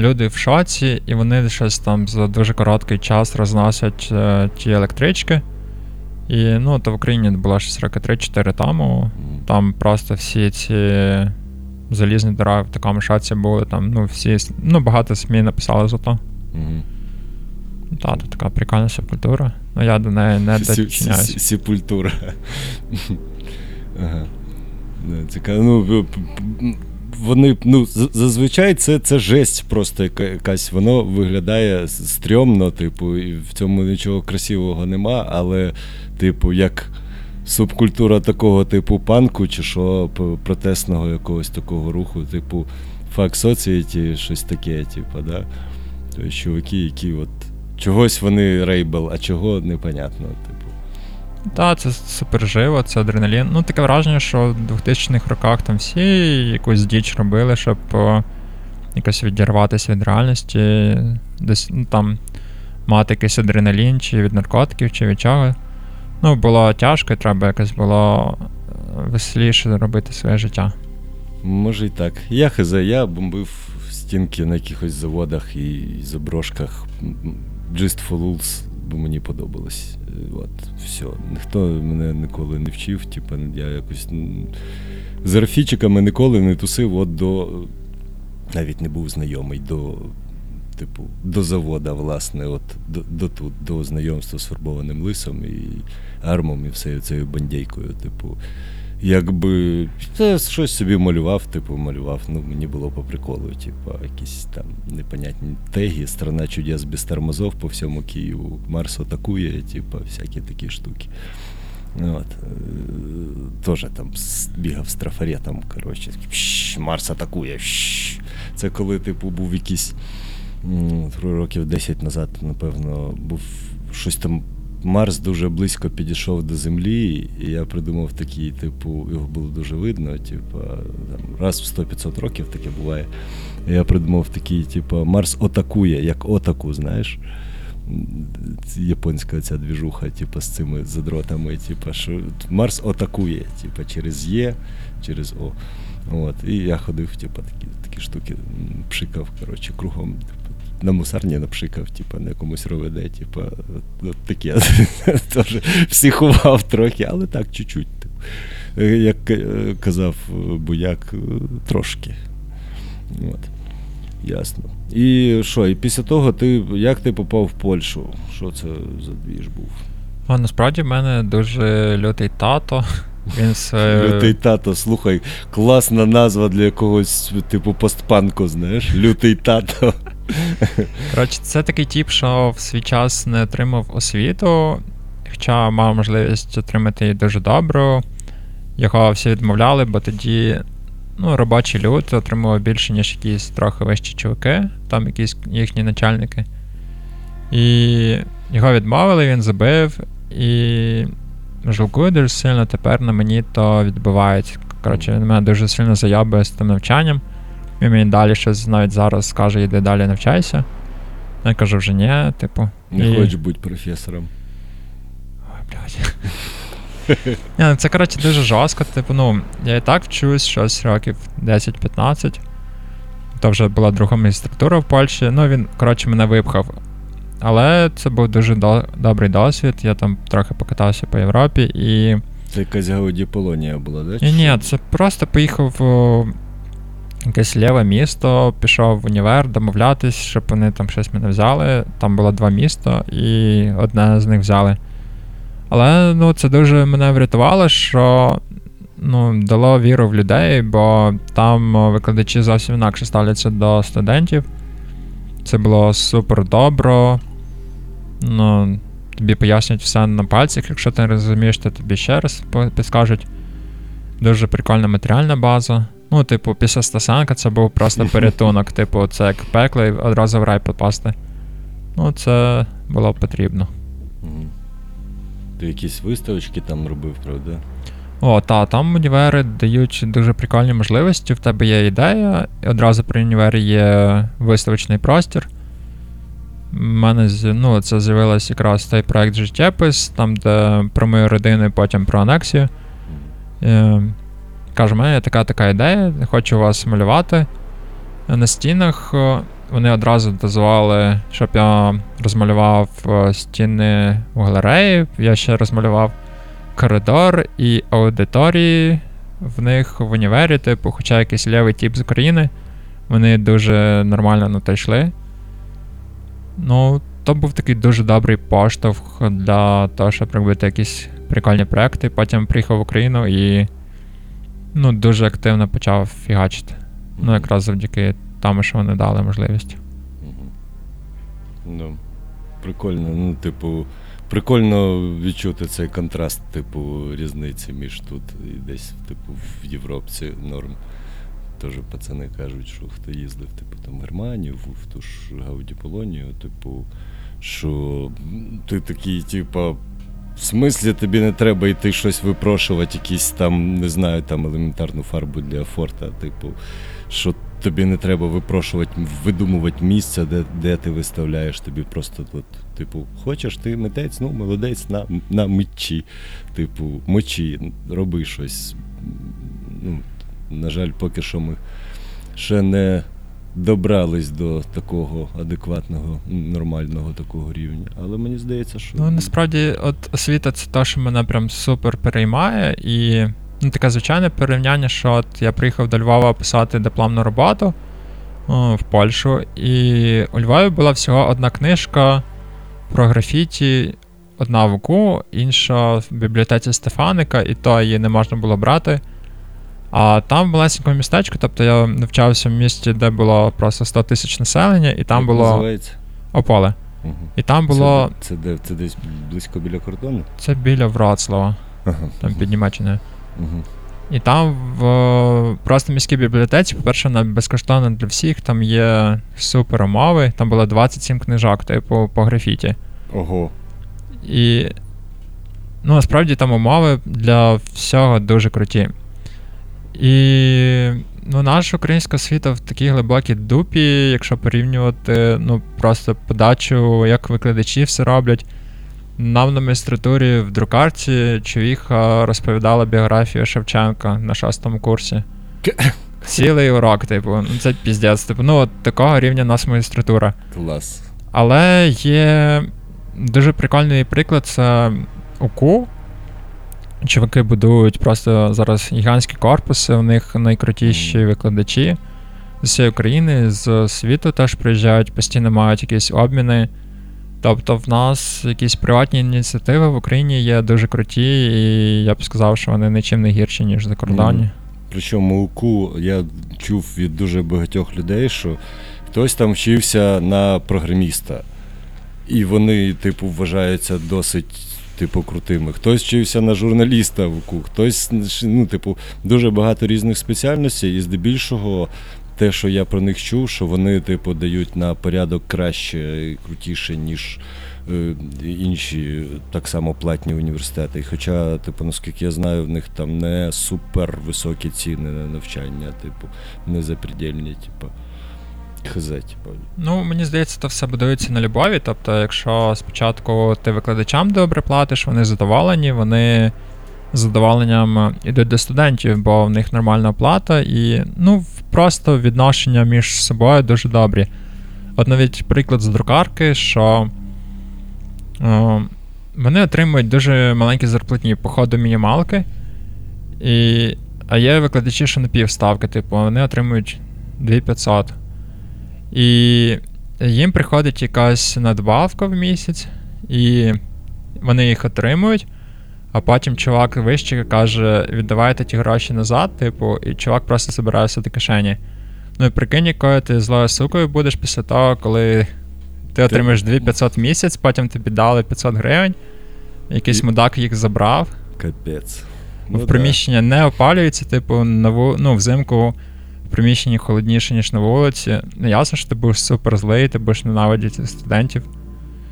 люди в шоці, і вони щось там за дуже короткий час розносять е, ті електрички. І ну, то в Україні було щось роки 3-4 тому. Там просто всі ці залізні дороги в такому шоці були. Там, ну, всі, ну, багато СМІ написали за то. Мгм. Та, то така прикольна субкультура. Ну я до неї не дочиняюсь. сі- Сепультура. Ага. Цікаво. Ну, вони, ну, зазвичай це, це жесть просто якась. Воно виглядає стрьомно, типу, і в цьому нічого красивого нема, але, типу, як субкультура такого типу панку, чи що, п- протестного якогось такого руху, типу Fuck Society, щось таке, типу, да? Тобто чуваки, які от чогось вони рейбл, а чого непонятно. Типу. Так, це супер живо, це адреналін. Ну, таке враження, що в 2000-х роках там всі якусь діч робили, щоб о, якось відірватися від реальності, десь ну, там мати якийсь адреналін, чи від наркотиків, чи від чого. Ну, було тяжко, треба якось було е, веселіше робити своє життя. Може і так. Я хз, я бомбив стінки на якихось заводах і заброшках. Just for Lulz, бо мені подобалось. От, все. Ніхто мене ніколи не вчив, типу, я якось з графічиками ніколи не тусив от до. Навіть не був знайомий до. Типу, до завода, власне, от до, до тут, до знайомства з фарбованим лисом і армом, і всею цією бандейкою. Типу, якби це щось собі малював, типу, малював. Ну, мені було по приколу, типу, якісь там непонятні теги, страна чудес без тормозов по всьому Києву, Марс атакує, типу, всякі такі штуки. От, е, Тоже там бігав з трафаретом, коротше, Марс атакує. пш». Це коли, типу, був якийсь років 10 назад, напевно, був щось там. Марс дуже близько підійшов до Землі, і я придумав такий, типу, його було дуже видно, типу, там, раз в 100-500 років таке буває. Я придумав такий, типу, Марс атакує, як отаку, знаєш. Японська ця двіжуха, типу, з цими задротами, типу, що Марс атакує, типу, через Є, через О. От. І я ходив, типу, такі, такі штуки, пшикав, коротше, кругом. На мусарні напшикав, типу, на якомусь роведе, типу, от, таке. Теж психував трохи, але так, чуть-чуть. Як е, казав е, Буяк, е, трошки. От. Ясно. І що, і після того ти як ти попав в Польщу? Що це за двіж був? А насправді в мене дуже лютий тато. Він своє... Лютий тато, слухай, класна назва для якогось, типу, постпанку, знаєш? Лютий тато. Коротше, це такий тип, що в свій час не отримав освіту, хоча мав можливість отримати її дуже добру. Його всі відмовляли, бо тоді ну, робочий люд отримував більше, ніж якісь трохи вищі чуваки, там якісь їхні начальники. І його відмовили, він забив, і жалкую дуже сильно тепер на мені то відбувається. Коротше, він мене дуже сильно заябує з тим навчанням. Він мені далі щось навіть зараз скаже, йди далі навчайся. Я кажу, вже ні, типу. Не і- хочеш бути професором. Ой, блядь. Ні, ну це, коротше, дуже жорстко. Типу, ну, я і так вчусь щось років 10-15. То вже була друга магістратура в Польщі. Ну, він, коротше, мене випхав. Але це був дуже до- добрий досвід. Я там трохи покатався по Європі і. Це якась Гауді Полонія була, да? Ні, ні, це просто поїхав якесь ліве місто, пішов в універ домовлятись, щоб вони там щось мене взяли. Там було два міста, і одне з них взяли. Але ну, це дуже мене врятувало, що ну, дало віру в людей, бо там викладачі зовсім інакше ставляться до студентів. Це було супер добро. Ну, тобі пояснюють все на пальцях, якщо ти не розумієш, то тобі ще раз підскажуть. Дуже прикольна матеріальна база. Ну, типу, після Стасенка це був просто порятунок. Типу, це як пекло і одразу в рай попасти. Ну, це було потрібно. Ти якісь виставочки там робив, правда? О, та, там універи дають дуже прикольні можливості. В тебе є ідея, і одразу при універі є виставочний простір. У мене ну, це з'явилось якраз той проект Життєпис, там, де про мою родину і потім про анексію. Е, Каже, у мене така така ідея, хочу вас малювати. Е, На стінах е, вони одразу дозволили, щоб я розмалював стіни в галереї. Я ще розмалював коридор і аудиторії в них в універі, типу, хоча якийсь лівий тип з України. Вони дуже нормально на те йшли. Ну, то був такий дуже добрий поштовх для того, щоб робити якісь прикольні проекти. Потім приїхав в Україну і ну, дуже активно почав фігачити. Ну, якраз завдяки тому, що вони дали можливість. Мгм. Ну, прикольно. Ну, типу, прикольно відчути цей контраст, типу, різниці між тут і десь, типу, в Європі норм. Теж пацани кажуть, що хто їздив, типу, там в Германію, в ту ж Гауді Полонію, типу, що ти такий, типу, в смислі тобі не треба йти щось випрошувати, якісь там, не знаю, там елементарну фарбу для форта, типу, що тобі не треба випрошувати, видумувати місце, де, де ти виставляєш, тобі просто от, типу, хочеш ти митець, ну молодець на, на мечі. Типу, мочі, роби щось. Ну, на жаль, поки що ми ще не добрались до такого адекватного, нормального такого рівня. Але мені здається, що. Ну, насправді, от освіта це те, що мене прям супер переймає. І ну, таке звичайне порівняння, що от я приїхав до Львова писати дипломну роботу о, в Польщу, і у Львові була всього одна книжка про графіті, одна в УКУ, інша в бібліотеці Стефаника, і то її не можна було брати. А там в малесенькому містечку, тобто я навчався в місті, де було просто 100 тисяч населення, і там Як було Називається? Ополе. Угу. І там було. Це, це, де, це десь близько біля кордону? Це біля Вроцлава, Ага. там під Німеччиною. Угу. І там в е, просто міській бібліотеці, по-перше, вона безкоштовна для всіх, там є супер умови, там було 27 книжок, типу, по графіті. Ого. І ну, насправді там умови для всього дуже круті. І ну, наша українська освіта в такій глибокій дупі, якщо порівнювати ну, просто подачу, як викладачі все роблять. Нам на магістратурі в друкарці човіха розповідала біографію Шевченка на шостому курсі. Цілий урок, типу, ну це піздець. Типу, ну от такого рівня нас магістратура. Клас. Але є дуже прикольний приклад це УКУ. Чуваки будують просто зараз гігантські корпуси, у них найкрутіші викладачі з всієї України, з світу теж приїжджають, постійно мають якісь обміни. Тобто в нас якісь приватні ініціативи в Україні є дуже круті, і я б сказав, що вони нічим не гірші, ніж за кордоні. Причому УКУ я чув від дуже багатьох людей, що хтось там вчився на програміста, і вони, типу, вважаються досить. Типу, крутими. Хтось вчився на журналіста в УКУ, хтось, ну, типу, дуже багато різних спеціальностей, і здебільшого те, що я про них чув, що вони, типу, дають на порядок краще і крутіше, ніж е, інші так само платні університети. І Хоча, типу, наскільки я знаю, в них там не супер високі ціни на навчання, типу, не запредельні, типу. Хз, типу. Ну, мені здається, це все будується на любові. Тобто, якщо спочатку ти викладачам добре платиш, вони задоволені, вони з задоволенням йдуть до студентів, бо в них нормальна оплата, і ну, просто відношення між собою дуже добрі. От навіть приклад з друкарки, що е, вони отримують дуже маленькі зарплатні по ходу мінімалки, і, а є викладачі, що на півставки, типу, вони отримують 2500. І їм приходить якась надбавка в місяць, і вони їх отримують. А потім чувак вище каже: віддавайте ті гроші назад, типу, і чувак просто забирає все до кишені. Ну і прикинь, якою ти злою сукою будеш після того, коли ти отримаєш 2500 в місяць, потім тобі дали 500 гривень, якийсь І- мудак їх забрав. Капець. в да. приміщення не опалюється, типу, на ву... ну, взимку в приміщенні холодніше, ніж на вулиці. Ну, ясно, що ти будеш супер злий, ти будеш ненавидіти студентів.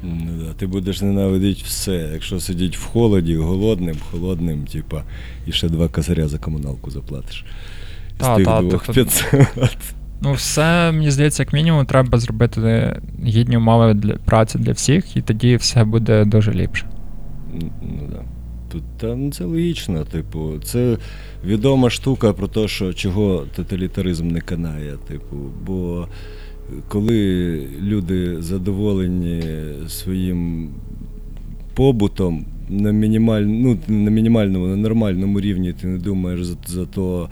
Ну, да. Ти будеш ненавидіти все. Якщо сидіть в холоді, голодним, холодним, типа, і ще два косаря за комуналку заплатиш. З Та, тих та, двох тобто- 500. Ну, все, мені здається, як мінімум, треба зробити гідні умови для праці для всіх, і тоді все буде дуже ліпше. Ну, ну да. Та, ну, це логічно, типу, це відома штука про те, що чого тоталітаризм не канає. Типу, бо коли люди задоволені своїм побутом на мінімаль... ну, на мінімальному, на нормальному рівні, ти не думаєш за, за то,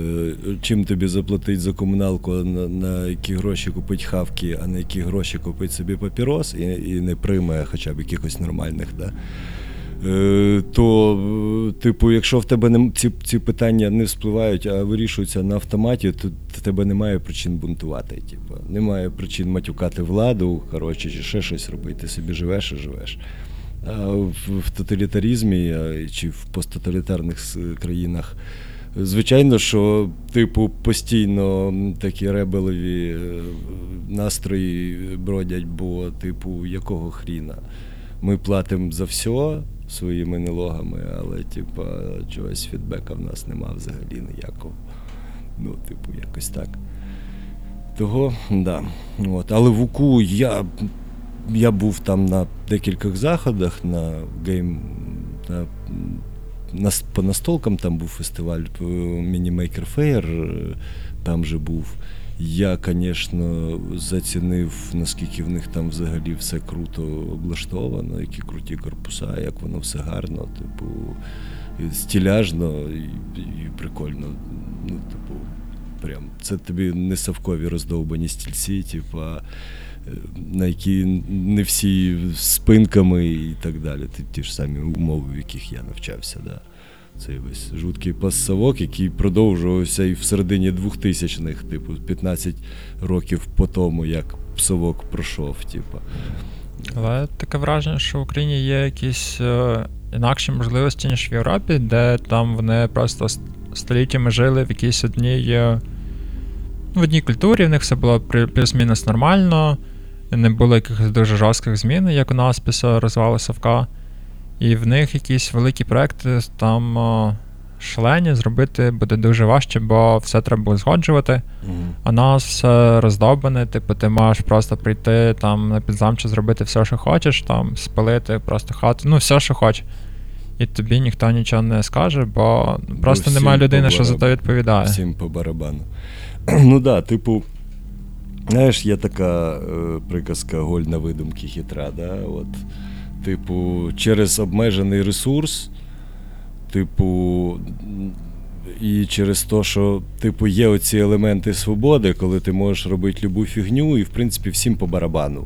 е, чим тобі заплатить за комуналку, на, на які гроші купить хавки, а на які гроші купить собі папірос, і, і не прийме хоча б якихось нормальних. Да? Е, то, е, типу, якщо в тебе не, ці, ці питання не вспливають, а вирішуються на автоматі, то в тебе немає причин бунтувати. Типу. Немає причин матюкати владу, коротше, чи ще щось робити. Ти собі живеш і живеш. А в, в тоталітаризмі а, чи в посттоталітарних країнах, звичайно, що, типу, постійно такі ребелеві е, настрої бродять, бо, типу, якого хріна? Ми платимо за все своїми налогами, але, типу, чогось фідбека в нас нема взагалі ніякого. Ну, типу, якось так. Того, да. От. Але в УКУ я, я був там на декількох заходах на гейм... На, на, по настолкам там був фестиваль е, Mini Maker Faire, там же був. Я, звісно, зацінив, наскільки в них там взагалі все круто облаштовано, які круті корпуса, як воно все гарно, типу, і стиляжно і, і прикольно. Ну, типу, прям це тобі не совкові роздовбані стільці, типу, е, на які не всі спинками і так далі. Ті ж самі умови, в яких я навчався. Да. Цей весь жуткий пассавок, який продовжувався і в середині 2000-х, типу, 15 років по тому, як псовок пройшов. Типу. Але таке враження, що в Україні є якісь е, інакші можливості, ніж в Європі, де там вони просто століттями жили в якійсь одній. е, В одній культурі, в них все було плюс-мінус нормально, не було якихось дуже жорстких змін, як у нас після розвалу Савка. І в них якісь великі проекти там е, шалені зробити буде дуже важче, бо все треба узгоджувати. А нас все роздовбане, типу, ти можеш просто прийти там на підзамче зробити все, що хочеш, там спалити просто хату, ну все, що хочеш. І тобі ніхто нічого не скаже, бо просто всім немає людини, що за то відповідає. Всім по барабану. ну да, типу, знаєш, є така е, приказка гольна видумки хитра, да? От, типу, через обмежений ресурс, типу, і через те, що типу, є оці елементи свободи, коли ти можеш робити любу фігню, і в принципі всім по барабану.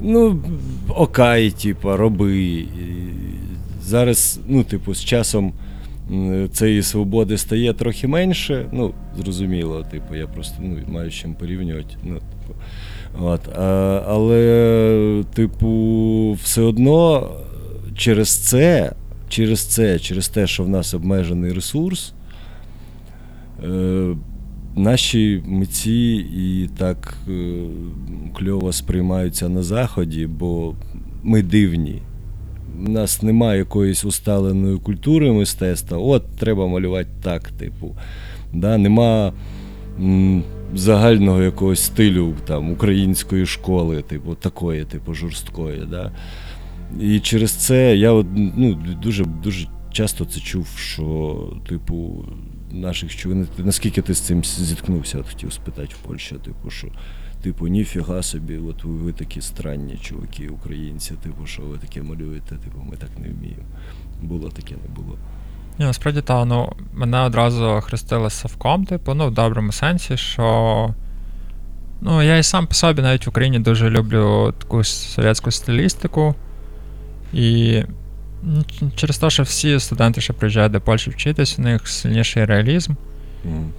Ну, окей, типу, роби. Зараз, ну, типу, з часом цієї свободи стає трохи менше. Ну, зрозуміло, типу, я просто ну, маю з чим порівнювати. Ну, типу, от, а, але, типу, все одно через це, через це, через те, що в нас обмежений ресурс, е, наші митці і так е, кльово сприймаються на Заході, бо ми дивні. У нас немає якоїсь усталеної культури мистецтва. От треба малювати так, типу. Да? Нема м, загального якогось стилю там, української школи, типу, такої, типу, жорсткої. Да? І через це я от, ну, дуже, дуже часто це чув, що, типу, наших чув. Наскільки ти з цим зіткнувся, от хотів спитати в Польщі, типу, що. Типу, ніфіга собі, от ви, ви такі странні чуваки, українці, типу, що ви таке малюєте, типу, ми так не вміємо. Було таке, не було. Ні, насправді та, ну, мене одразу хрестили Савком, типу, ну, в доброму сенсі, що. Ну, я і сам по собі навіть в Україні дуже люблю таку совєтську стилістику. І ну, через те, що всі студенти, що приїжджають до Польщі вчитись, у них сильніший реалізм.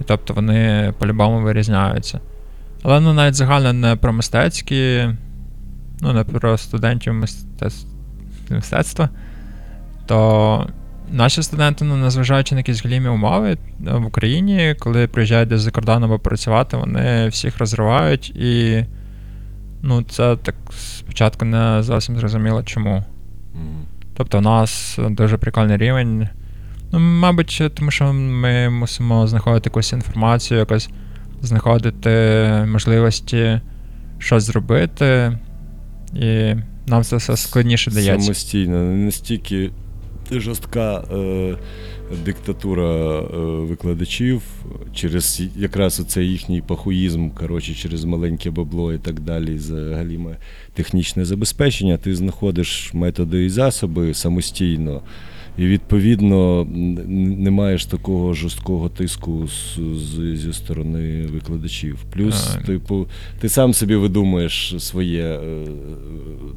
І тобто вони по-любому вирізняються. Але ну навіть загально не про мистецькі, ну не про студентів мистецтв, мистецтва, то наші студенти, ну, незважаючи на якісь голімі умови е, в Україні, коли приїжджають десь за кордон або працювати, вони всіх розривають і. Ну, це так спочатку не зовсім зрозуміло чому. Тобто у нас дуже прикольний рівень. Ну, мабуть, тому що ми мусимо знаходити якусь інформацію, якось знаходити можливості щось зробити, і нам це все складніше дається. Самостійно, не настільки жорстка е, диктатура е, викладачів через якраз оцей їхній пахуїзм, коротше, через маленьке бабло і так далі, взагалі технічне забезпечення, ти знаходиш методи і засоби самостійно. І відповідно не маєш такого жорсткого тиску з, з, зі сторони викладачів. Плюс, Так. типу, ти сам собі видумуєш своє, е,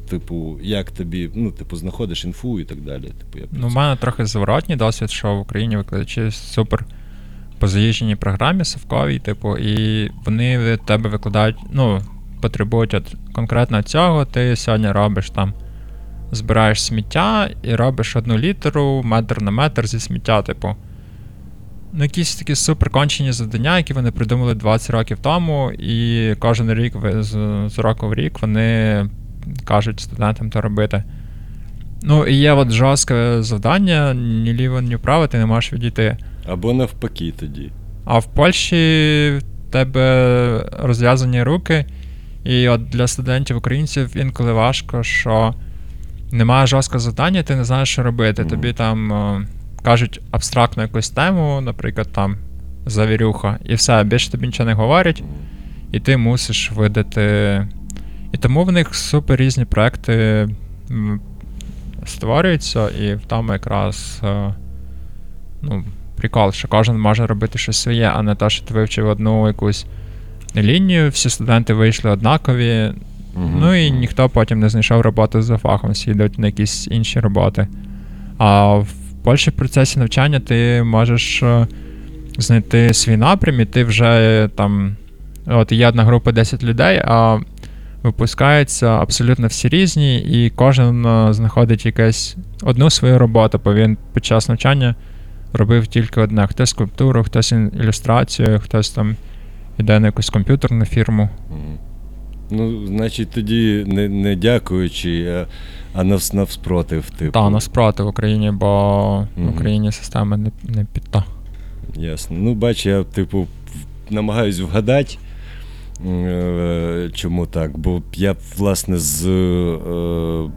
типу, як тобі, ну, типу, знаходиш інфу і так далі. Типу, я Ну, у мене трохи зворотній досвід, що в Україні викладачі супер по заїждженій програмі совковій, типу, і вони від тебе викладають, ну, потребують от конкретно цього, ти сьогодні робиш там збираєш сміття і робиш одну літеру метр на метр зі сміття, типу. Ну, якісь такі суперкончені завдання, які вони придумали 20 років тому, і кожен рік з, з року в рік вони кажуть студентам то робити. Ну, і є от жорстке завдання, ні ліво, ні вправо, ти не можеш відійти. Або навпаки тоді. А в Польщі в тебе розв'язані руки, і от для студентів українців інколи важко, що немає жорсткого завдання, ти не знаєш, що робити. Мгм. Тобі там е, кажуть абстрактну якусь тему, наприклад, там завірюха, і все, більше тобі нічого не говорять, і ти мусиш видати. І тому в них супер різні проекти створюються, і там якраз е, ну, прикол, що кожен може робити щось своє, а не те, що ти вивчив одну якусь лінію, всі студенти вийшли однакові, Мгм. ну і ніхто потім не знайшов роботи за фахом, всі йдуть на якісь інші роботи. А в Польщі в процесі навчання ти можеш е, знайти свій напрям, і ти вже е, там. От є одна група 10 людей, а випускаються абсолютно всі різні, і кожен е, знаходить якесь одну свою роботу, бо він під час навчання робив тільки одне: хтось скульптуру, хтось ілюстрацію, хтось там іде на якусь комп'ютерну фірму. Ну, значить, тоді не, не дякуючи, а, а навс, навспротив, типу. Та насправді в Україні, бо Мгм. в Україні система не, не під то. Ясно. Ну, бач, я, типу, намагаюсь вгадати, е, чому так. Бо я, власне, з е,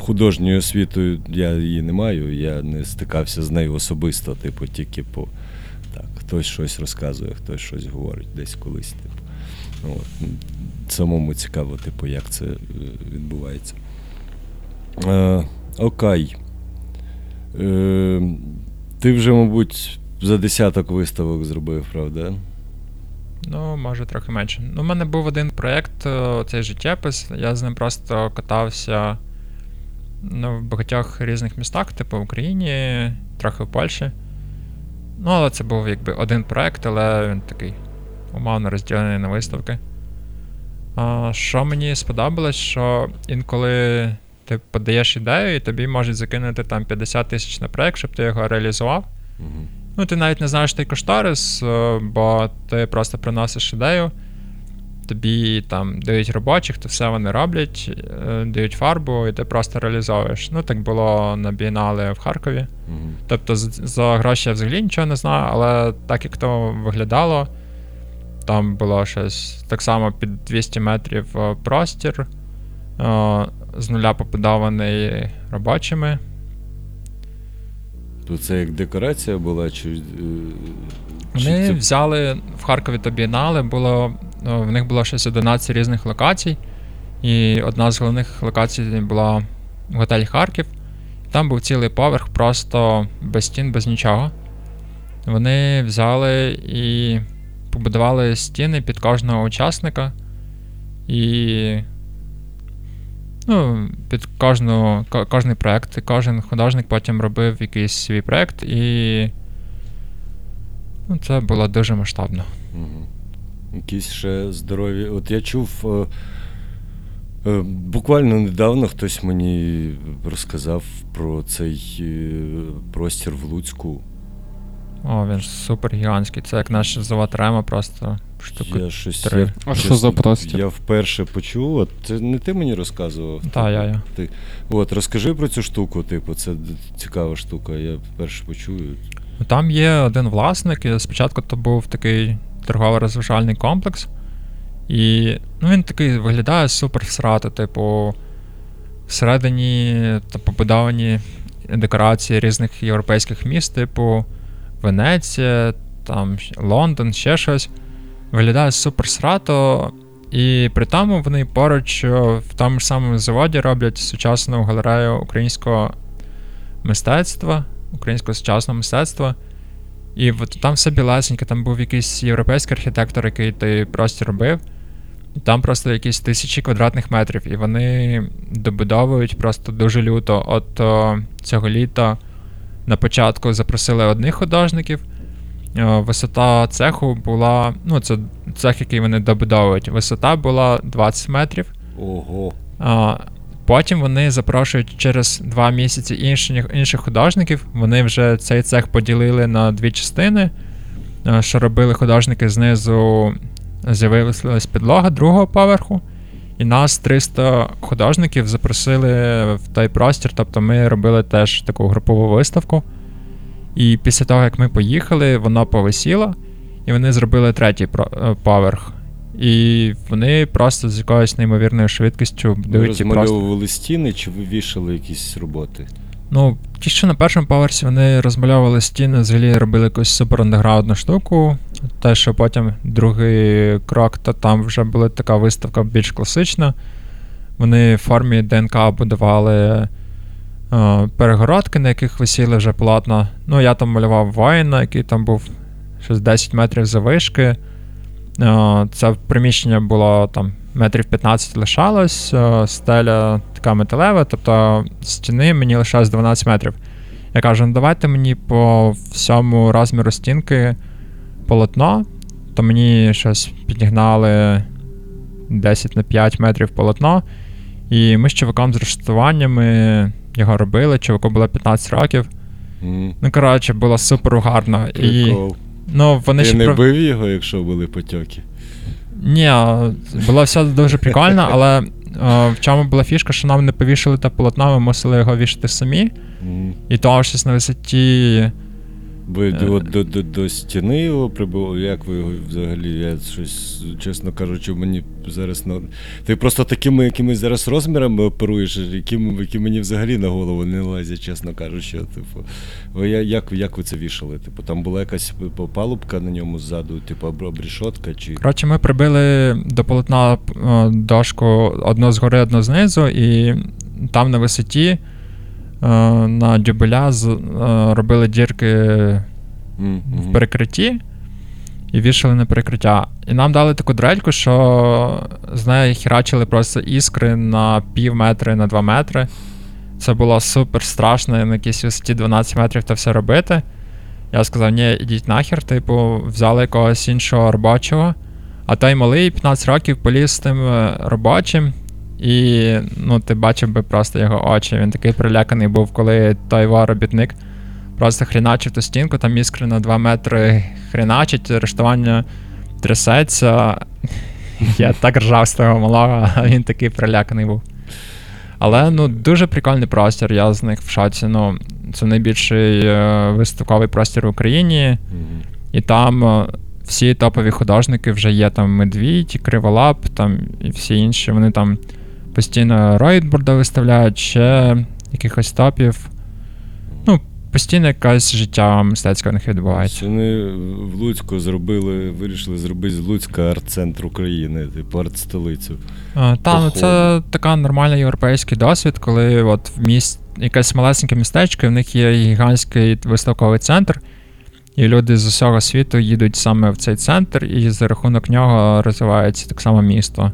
художньою освітою я її не маю, я не стикався з нею особисто, типу, тільки по. Так, хтось щось розказує, хтось щось говорить десь колись. Типу. От. Самому цікаво, типу, як це е, відбувається. Е, окей. Е, ти вже, мабуть, за десяток виставок зробив, правда? Ну, може, трохи менше. Ну, у мене був один проєкт, е, цей життєпис. Я з ним просто катався ну, в багатьох різних містах, типу в Україні, трохи в Польщі. Ну, але це був якби один проєкт, але він такий умовно розділений на виставки. А, що мені сподобалось, що інколи ти подаєш ідею, і тобі можуть закинути там 50 тисяч на проєкт, щоб ти його реалізував. Угу. Ну, ти навіть не знаєш той кошторис, е, бо ти просто приносиш ідею, тобі там дають робочих, то все вони роблять, е, дають фарбу, і ти просто реалізовуєш. Ну, так було на бієнале в Харкові. Угу. Тобто за гроші я взагалі нічого не знаю, але так як то виглядало, там було щось так само під 200 метрів е, простір, е, з нуля побудований робочими. То це як декорація була, чи. е, чи Вони це- взяли в Харкові то бієнале, було, в них було щось 11 різних локацій. І одна з головних локацій була готель Харків. Там був цілий поверх, просто без стін, без нічого. Вони взяли і побудували стіни під кожного учасника. І. Ну, під кожну, кожний проект. Кожен художник потім робив якийсь свій проект, і Ну, це було дуже масштабно. Угу. Якісь ще здорові. От я чув. Е, е, буквально недавно хтось мені розказав про цей е, простір в Луцьку. О, він ж супер гігантський. Це як наш завод Рема, просто штука. Я щось. три. Я, А що за простір? Я вперше почув. От це не ти мені розказував? Та, я, я. Ти. От, розкажи про цю штуку, типу, це цікава штука, я вперше почую. Там є один власник, і спочатку то був такий торгово-розважальний комплекс. І ну, він такий виглядає супер всрато, типу, всередині та побудовані декорації різних європейських міст, типу Венеція, там Лондон, ще щось. Виглядає супер срато. І при тому вони поруч е, в тому ж самому заводі роблять сучасну галерею українського мистецтва, українського сучасного мистецтва. І от там все білесеньке, там був якийсь європейський архітектор, який той простір робив. І там просто якісь тисячі квадратних метрів. І вони добудовують просто дуже люто. От о, цього літа на початку запросили одних художників. Висота цеху була. Ну, це цех, який вони добудовують. Висота була 20 метрів. Ого. А, Потім вони запрошують через два місяці інших, інших художників. Вони вже цей цех поділили на дві частини. Е, Що робили художники знизу, з'явилась підлога другого поверху. І нас 300 художників запросили в той простір. Тобто ми робили теж таку групову виставку. І після того, як ми поїхали, вона повисіла, і вони зробили третій е, поверх. І вони просто з якоюсь неймовірною швидкістю Ви будують і просто. стіни чи вивішали якісь роботи? Ну, ті, що на першому поверсі вони розмальовували стіни, взагалі робили якусь супер андеграундну штуку. Те, що потім другий крок, то там вже була така виставка більш класична. Вони в формі ДНК будували е, перегородки, на яких висіли вже полотна. Ну, я там малював воїна, який там був щось 10 метрів завишки. Е, Це приміщення було там метрів 15 лишалось, е, стеля така металева, тобто стіни мені лишалось 12 метрів. Я кажу, ну давайте мені по всьому розміру стінки полотно, то мені щось підігнали 10 на 5 метрів полотно. І ми з чуваком з рештуваннями його робили, чуваку було 15 років. М, Ну, коротше, було супер гарно. І, ну, вони Ти ще не про- бив його, якщо були потьоки? Ні, було все дуже прикольно, але е, в чому була фішка, що нам не повішали те полотно, ми мусили його вішати самі. І то щось на висоті. Ви Е. от до, до, до стіни його прибув. Як ви його взагалі? Я щось, чесно кажучи, мені зараз на. Ти просто такими якимись зараз розмірами оперуєш, які, які мені взагалі на голову не лазять, чесно кажучи. Типу, ви я- як, як ви це вішали? Типу, там була якась палубка на ньому ззаду, типу об- обрішотка чи. Коротше, ми прибили до полотна е, дошку одну згори, одну знизу, і там на висоті на дюбеля з- е, робили дірки М, в перекритті і вішали на перекриття. І нам дали таку дрельку, що з неї херачили просто іскри на пів метри, на 2 метри. Це було супер страшно на якійсь висоті 12 метрів це все робити. Я сказав, ні, ідіть нахер, типу, взяли якогось іншого робочого. А той малий 15 років поліз з тим е, робочим. І ну, ти бачив би просто його очі. Він такий приляканий був, коли той його робітник просто хріначив ту стінку, там іскри на 2 метри хріначить, рештування трясеться. Я так ржав з того малого, а він такий приляканий був. Але ну, дуже прикольний простір, я з них в шоці. Ну, це найбільший е, виставковий простір в Україні. І там е, всі топові художники вже є там Медвідь, Криволап, там і всі інші. Вони там постійно Ройтборда виставляють, ще якихось топів. Ну, постійно якесь життя мистецьке в них відбувається. Вони в Луцьку зробили, вирішили зробити з Луцька арт-центр України, типу арт-столицю. А, та, ну це така нормальний європейський досвід, коли от в міст якесь малесеньке містечко, і в них є гігантський виставковий центр, і люди з усього світу їдуть саме в цей центр, і за рахунок нього розвивається так само місто.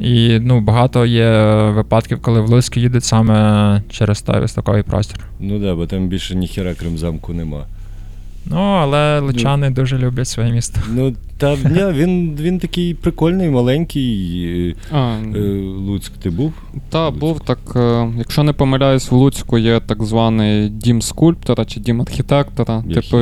І ну, багато є випадків, коли в Луцьк їдуть саме через той виставковий простір. Ну да, бо там більше ніхіра, крім замку, нема. Ну, але лучани дуже люблять своє місто. Ну, та ні, він, він такий прикольний, маленький. А, Е, Луцьк, ти був? та, був так. е, Якщо не помиляюсь, в Луцьку є так званий дім скульптора чи дім архітектора. Я типу.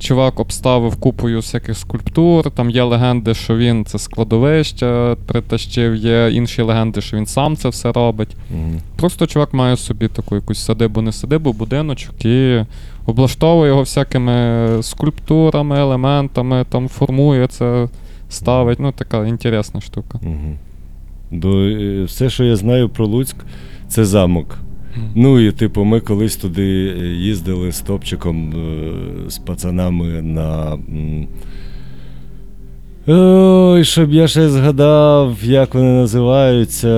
Чувак обставив купою всяких скульптур. Там є легенди, що він це складовище притащив, є інші легенди, що він сам це все робить. Мгм. Просто чувак має собі таку якусь садибу, не садибу, будиночок і облаштовує його всякими скульптурами, елементами, там формує це, ставить. Ну, така інтересна штука. Мгм. Бо е, все, що я знаю про Луцьк, це замок. Ну і типу, ми колись туди е, їздили з топчиком е, з пацанами на. Ой, щоб я ще згадав, як вони називаються.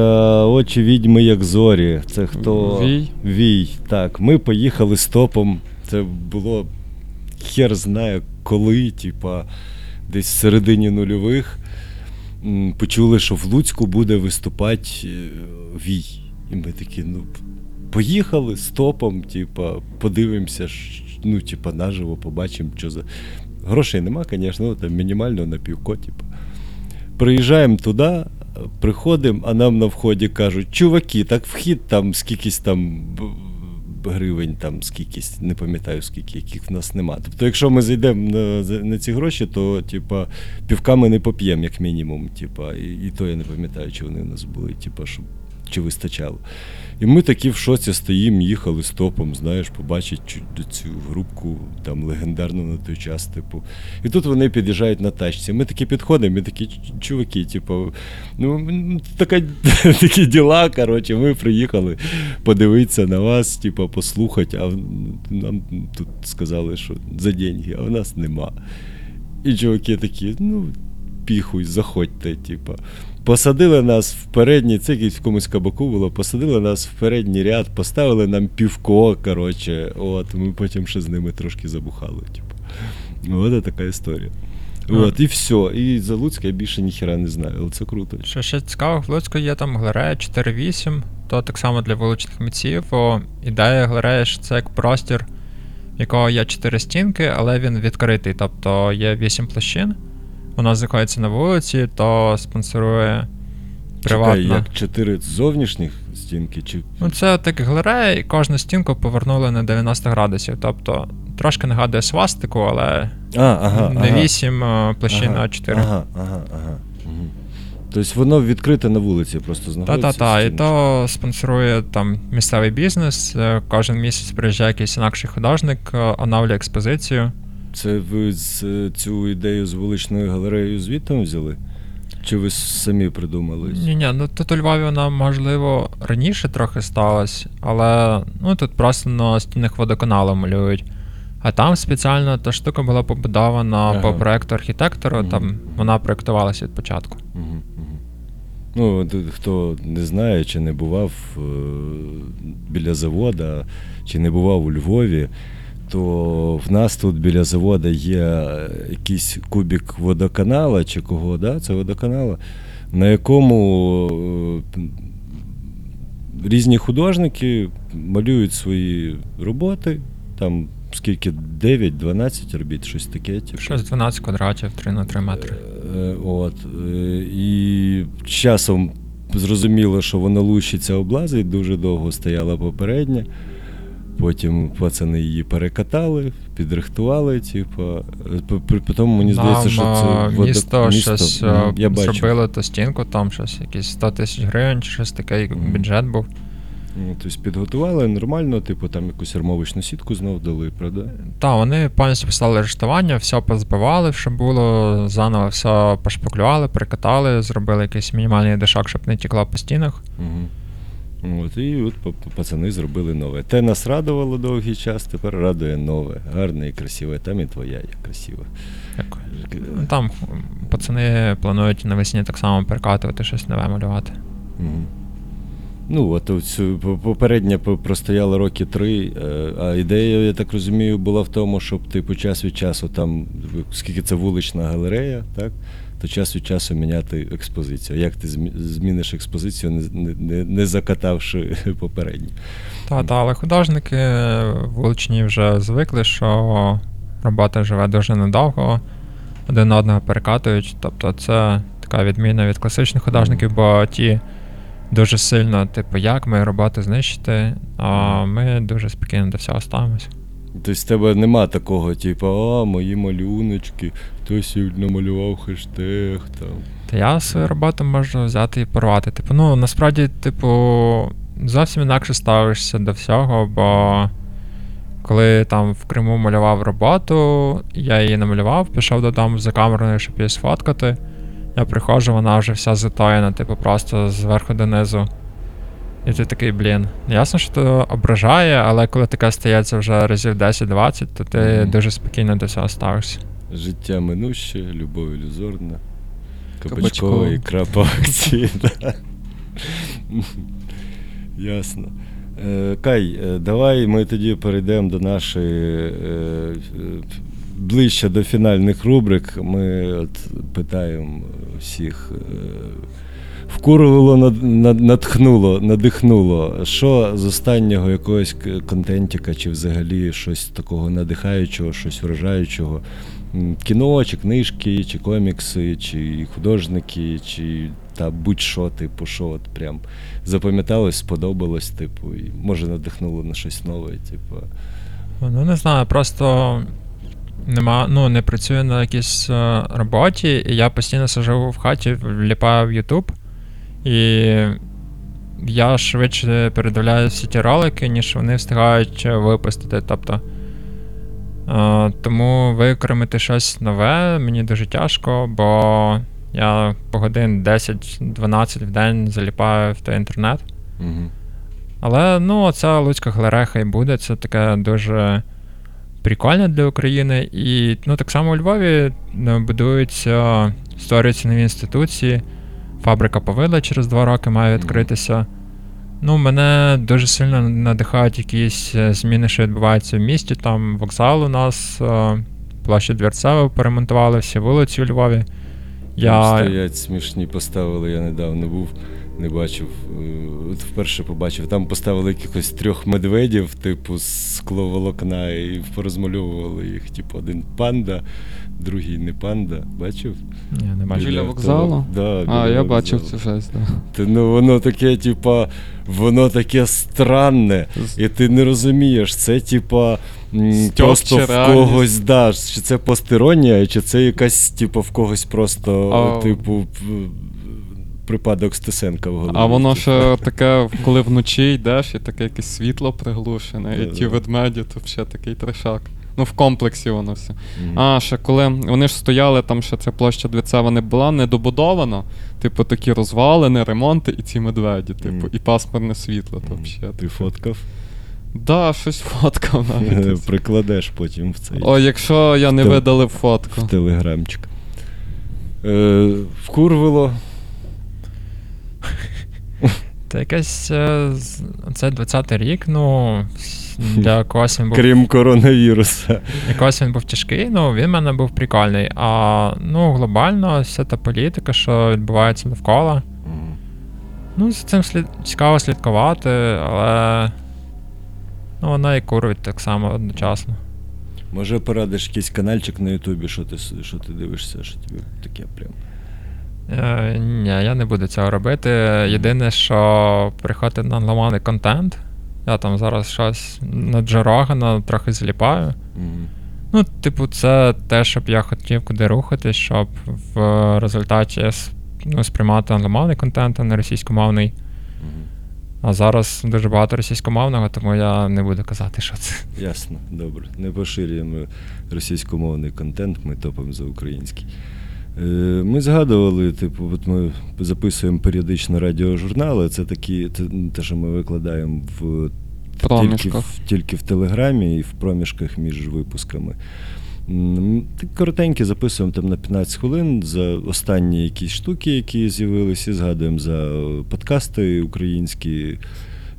Очі відьми, як зорі. Це хто? Вій? Вій. Так. Ми поїхали з топом. Це було хер знає коли, типа, десь в середині нульових. Почули, що в Луцьку буде виступати е, Вій. І ми такі, ну, поїхали з топом, типа, подивимося, ну, типа, наживо побачимо, що за. Грошей нема, звісно, ну, там мінімально на півко, типа. Приїжджаємо туди, приходимо, а нам на вході кажуть, чуваки, так вхід там скількись там гривень, там скількись, не пам'ятаю скільки, яких в нас нема. Тобто, якщо ми зайдемо на, на ці гроші, то типа, півка ми не поп'ємо, як мінімум. Типа, і, і то я не пам'ятаю, чи вони в нас були, типа, щоб, чи вистачало. І ми такі в шоці стоїмо, їхали стопом, знаєш, побачить цю групку там легендарну на той час, типу. І тут вони під'їжджають на тачці. Ми такі підходимо, ми такі чуваки, типу, ну така, такі діла, коротше, ми приїхали подивитися на вас, типу, послухати, а нам тут сказали, що за деньги, а в нас нема. І чуваки такі, ну, піхуй, заходьте, типу. Посадили нас в передній, це якийсь в комусь кабаку було, посадили нас в передній ряд, поставили нам півко, коротше, от, ми потім ще з ними трошки забухали. Типу. От така історія. От, і все. І за Луцька я більше ніхера не знаю, але це круто. Що ще цікаво, в Луцьку є там галерея 4.8, то так само для вуличних митців. О, ідея галереї що це як простір, в якого є 4 стінки, але він відкритий. Тобто є 8 площин. Вона знаходиться на вулиці, то спонсорує приватна. Чекай, як чотири зовнішніх стінки, чи. Ну, це так галерея, і кожну стінку повернули на 90 градусів. Тобто трошки нагадує свастику, але А, ага, не ага. 8 а, площин, ага, а 4. Ага, ага, ага. Тобто воно відкрите на вулиці просто знаходиться. Та-та-та, і то спонсорує там місцевий бізнес. е, Кожен місяць приїжджає якийсь інакший художник, е, оновлює експозицію. Це ви з, е, цю ідею з вуличною галереєю звідти взяли? Чи ви самі придумали? Ні, ні, ну тут у Львові вона, можливо, раніше трохи сталася, але ну тут просто на стінах водоканалу малюють. А там спеціально та штука була побудована Ага. по проекту архітектора, Мгм. там вона проектувалася від початку. Мгм, мгм. Ну, от, хто не знає, чи не бував е, біля завода, чи не бував у Львові, то в нас тут біля завода є якийсь кубік водоканала чи кого, да? це водоканала, на якому е, різні художники малюють свої роботи, там скільки 9-12 робіт, щось таке. Типу. Щось 12 квадратів, 3 на 3 метри. Е, От, е, і з часом зрозуміло, що воно лущиться облазить, дуже довго стояла попередня. Потім пацани її перекатали, підрихтували, типу. Потім мені здається, що це е, місто, щось Мгм, е, я бачу. зробило ту стінку, там щось, якісь 100 тисяч гривень чи щось таке, як Мгм. бюджет був. Ну, Тобто підготували нормально, типу, там якусь армовочну сітку знов дали, правда? Так, вони повністю поставили арештування, все позбивали, що було, заново все пошпаклювали, прикатали, зробили якийсь мінімальний дишак, щоб не тікло по стінах. Угу. От, і от па- па- пацани зробили нове. Те нас радувало довгий час, тепер радує нове. Гарне і красиве. Там і твоя є красива. Ну, Там пацани планують навесні так само перекатувати щось нове малювати. Мгм. Ну, от цю попередня простояла роки три, е, а ідея, я так розумію, була в тому, щоб типу час від часу там, скільки це вулична галерея, так? То час від часу міняти експозицію. Як ти зміниш експозицію, не, не, не, закатавши попередню? Та, та, але художники вуличні вже звикли, що робота живе дуже недовго, один одного перекатують. Тобто це така відміна від класичних художників, бо ті дуже сильно, типу, як ми роботу знищити, а ми дуже спокійно до всього ставимося. Тобто в тебе нема такого, типу, а, мої малюночки, хтось намалював хештег там. Та я свою роботу можу взяти і порвати. Типу, ну насправді, типу, зовсім інакше ставишся до всього, бо коли там в Криму малював роботу, я її намалював, пішов додому за камерою, щоб її сфоткати. Я приходжу, вона вже вся затоєна, типу, просто зверху донизу. І ти такий, блін. Ясно, що це ображає, але коли таке стається вже разів 10-20, то ти Мгм. дуже спокійно до цього ставишся. Життя минуще, любов ілюзорна. Кабачкова. Ікра по акції. Ясно. Е, Кай, е, давай ми тоді перейдемо до нашої е, ближче до фінальних рубрик. Ми от питаємо всіх. Вкурило, натхнуло, надихнуло. Що з останнього якогось контентіка, чи взагалі щось такого надихаючого, щось вражаючого? Кіно, чи книжки, чи комікси, чи художники, чи та будь-що, типу, що от прям запам'яталось, сподобалось, типу, і може надихнуло на щось нове, типу. Ну, не знаю, просто нема, ну, не працюю на якійсь е, роботі, і я постійно сижу в хаті, вліпаю в YouTube, і я швидше передивляю всі ті ролики, ніж вони встигають е, випустити. Тобто. Е, тому виокремити щось нове мені дуже тяжко, бо я по годин 10-12 в день заліпаю в той інтернет. Угу. Але ну, ця Луцька галерея і буде. Це таке дуже прикольне для України. І ну, так само у Львові ну, будуються, створюються нові інституції. Фабрика Повила через два роки має відкритися. Ну, мене дуже сильно надихають якісь е, зміни, що відбуваються в місті. Там вокзал у нас, е, площа Двірцева перемонтували, всі вулиці у Львові. Я... Я... Стоять смішні поставили, я недавно був, не бачив. е, От вперше побачив. Там поставили якихось трьох медведів, типу, з скловолокна, і порозмальовували їх. Типу, один панда, другий не панда. Бачив? Ні, не бачу. Біля вокзалу? Да, А, я вокзалу. бачив цю жесть, да. Ну воно таке, типа, воно таке странне, і ти не розумієш, це типа просто в когось да, чи це постеронія, чи це якась, типу, в когось просто, А- типу, припадок Стесенка в голові. А воно типу. ще таке, коли вночі йдеш, і таке якесь світло приглушене, і ті ведмеді, то взагалі такий трешак. Ну, в комплексі воно все. Мгм. А, ще коли вони ж стояли, там ще ця площа Двіцева не була недобудована, типу такі розвалини, ремонти і ці медведі, типу, Мгм. і пасмурне світло. То взагалі. Ти фоткав? Да, щось фоткав навіть. Прикладеш потім в цей О, якщо я не Тел- видалив фотку. в телеграмчик. Е, вкурвило. Та якесь е, це 20-й рік, ну для когось він був Крім коронавіруса. якогось він був тяжкий, ну він в мене був прикольний. А ну глобально вся та політика, що відбувається довкола. Ну, за цим слід... цікаво слідкувати, але ну, вона і курить так само одночасно. Може, порадиш якийсь каналчик на Ютубі, що ти, що ти дивишся, що тобі таке прям. Е, ні, я не буду цього робити. Єдине, що приходить на ламаний контент. Я там зараз щось на Джо Рогана трохи зліпаю. Мгм. Ну, типу, це те, щоб я хотів куди рухатись, щоб в результаті с- ну, сприймати англомовний контент, а не російськомовний. Мгм. А зараз дуже багато російськомовного, тому я не буду казати, що це. Ясно, добре. Не поширюємо російськомовний контент, ми топимо за український. Е, Ми згадували, типу, от ми записуємо періодично радіожурнали. Це такі, це те, що ми викладаємо в тільки в, тільки в Телеграмі і в проміжках між випусками. Коротенькі записуємо там на 15 хвилин за останні якісь штуки, які з'явилися, і згадуємо за подкасти українські.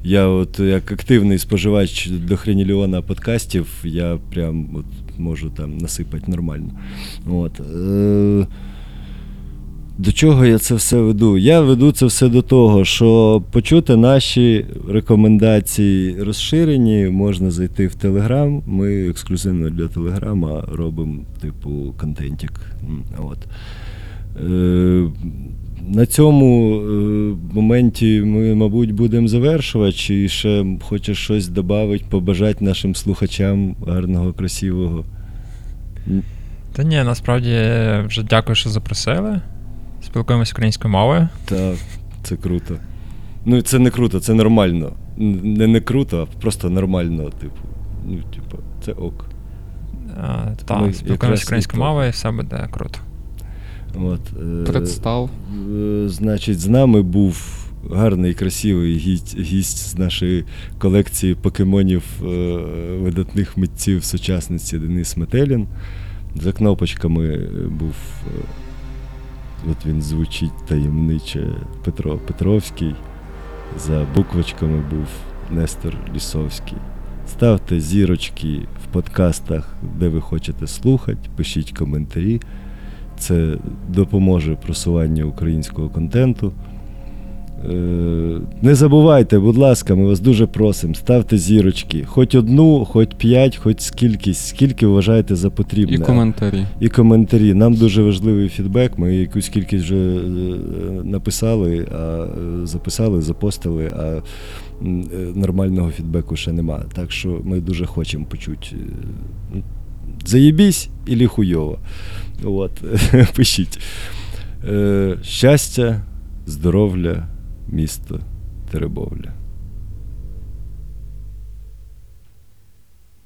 Я от як активний споживач до хренільйона подкастів, я прям от можу там насипати нормально. От. Е- до чого я це все веду? Я веду це все до того, що почути наші рекомендації розширені, можна зайти в Телеграм. Ми ексклюзивно для Телеграма робимо, типу, контентик. От. Е, на цьому е, моменті ми, мабуть, будемо завершувати. Чи ще хочеш щось додати, побажати нашим слухачам гарного, красивого. Та ні, насправді вже дякую, що запросили. Спілкуємося українською мовою. Так, це круто. Ну, це не круто, це нормально. Не не круто, а просто нормально, типу. Ну, типу, це ок. А, ми Та, спілкуємося українською мовою, і все буде круто. От, е, Представ. е, Значить, з нами був гарний, красивий гість, гість з нашої колекції покемонів е, видатних митців сучасниці Денис Метелін. За кнопочками е, був. е, От він звучить таємниче Петро Петровський. За буквочками був Нестор Лісовський. Ставте зірочки в подкастах, де ви хочете слухати, пишіть коментарі. Це допоможе просуванню українського контенту. Е, Не забувайте, будь ласка, ми вас дуже просимо, ставте зірочки. Хоч одну, хоч п'ять, хоч скільки, скільки вважаєте за потрібне. І коментарі. І коментарі. Нам дуже важливий фідбек. Ми якусь кількість вже е, написали, а записали, запостили, а е, нормального фідбеку ще нема. Так що ми дуже хочемо почути. Заєбісь і хуйово. От, пишіть. Щастя, здоров'я, місто Теребовля.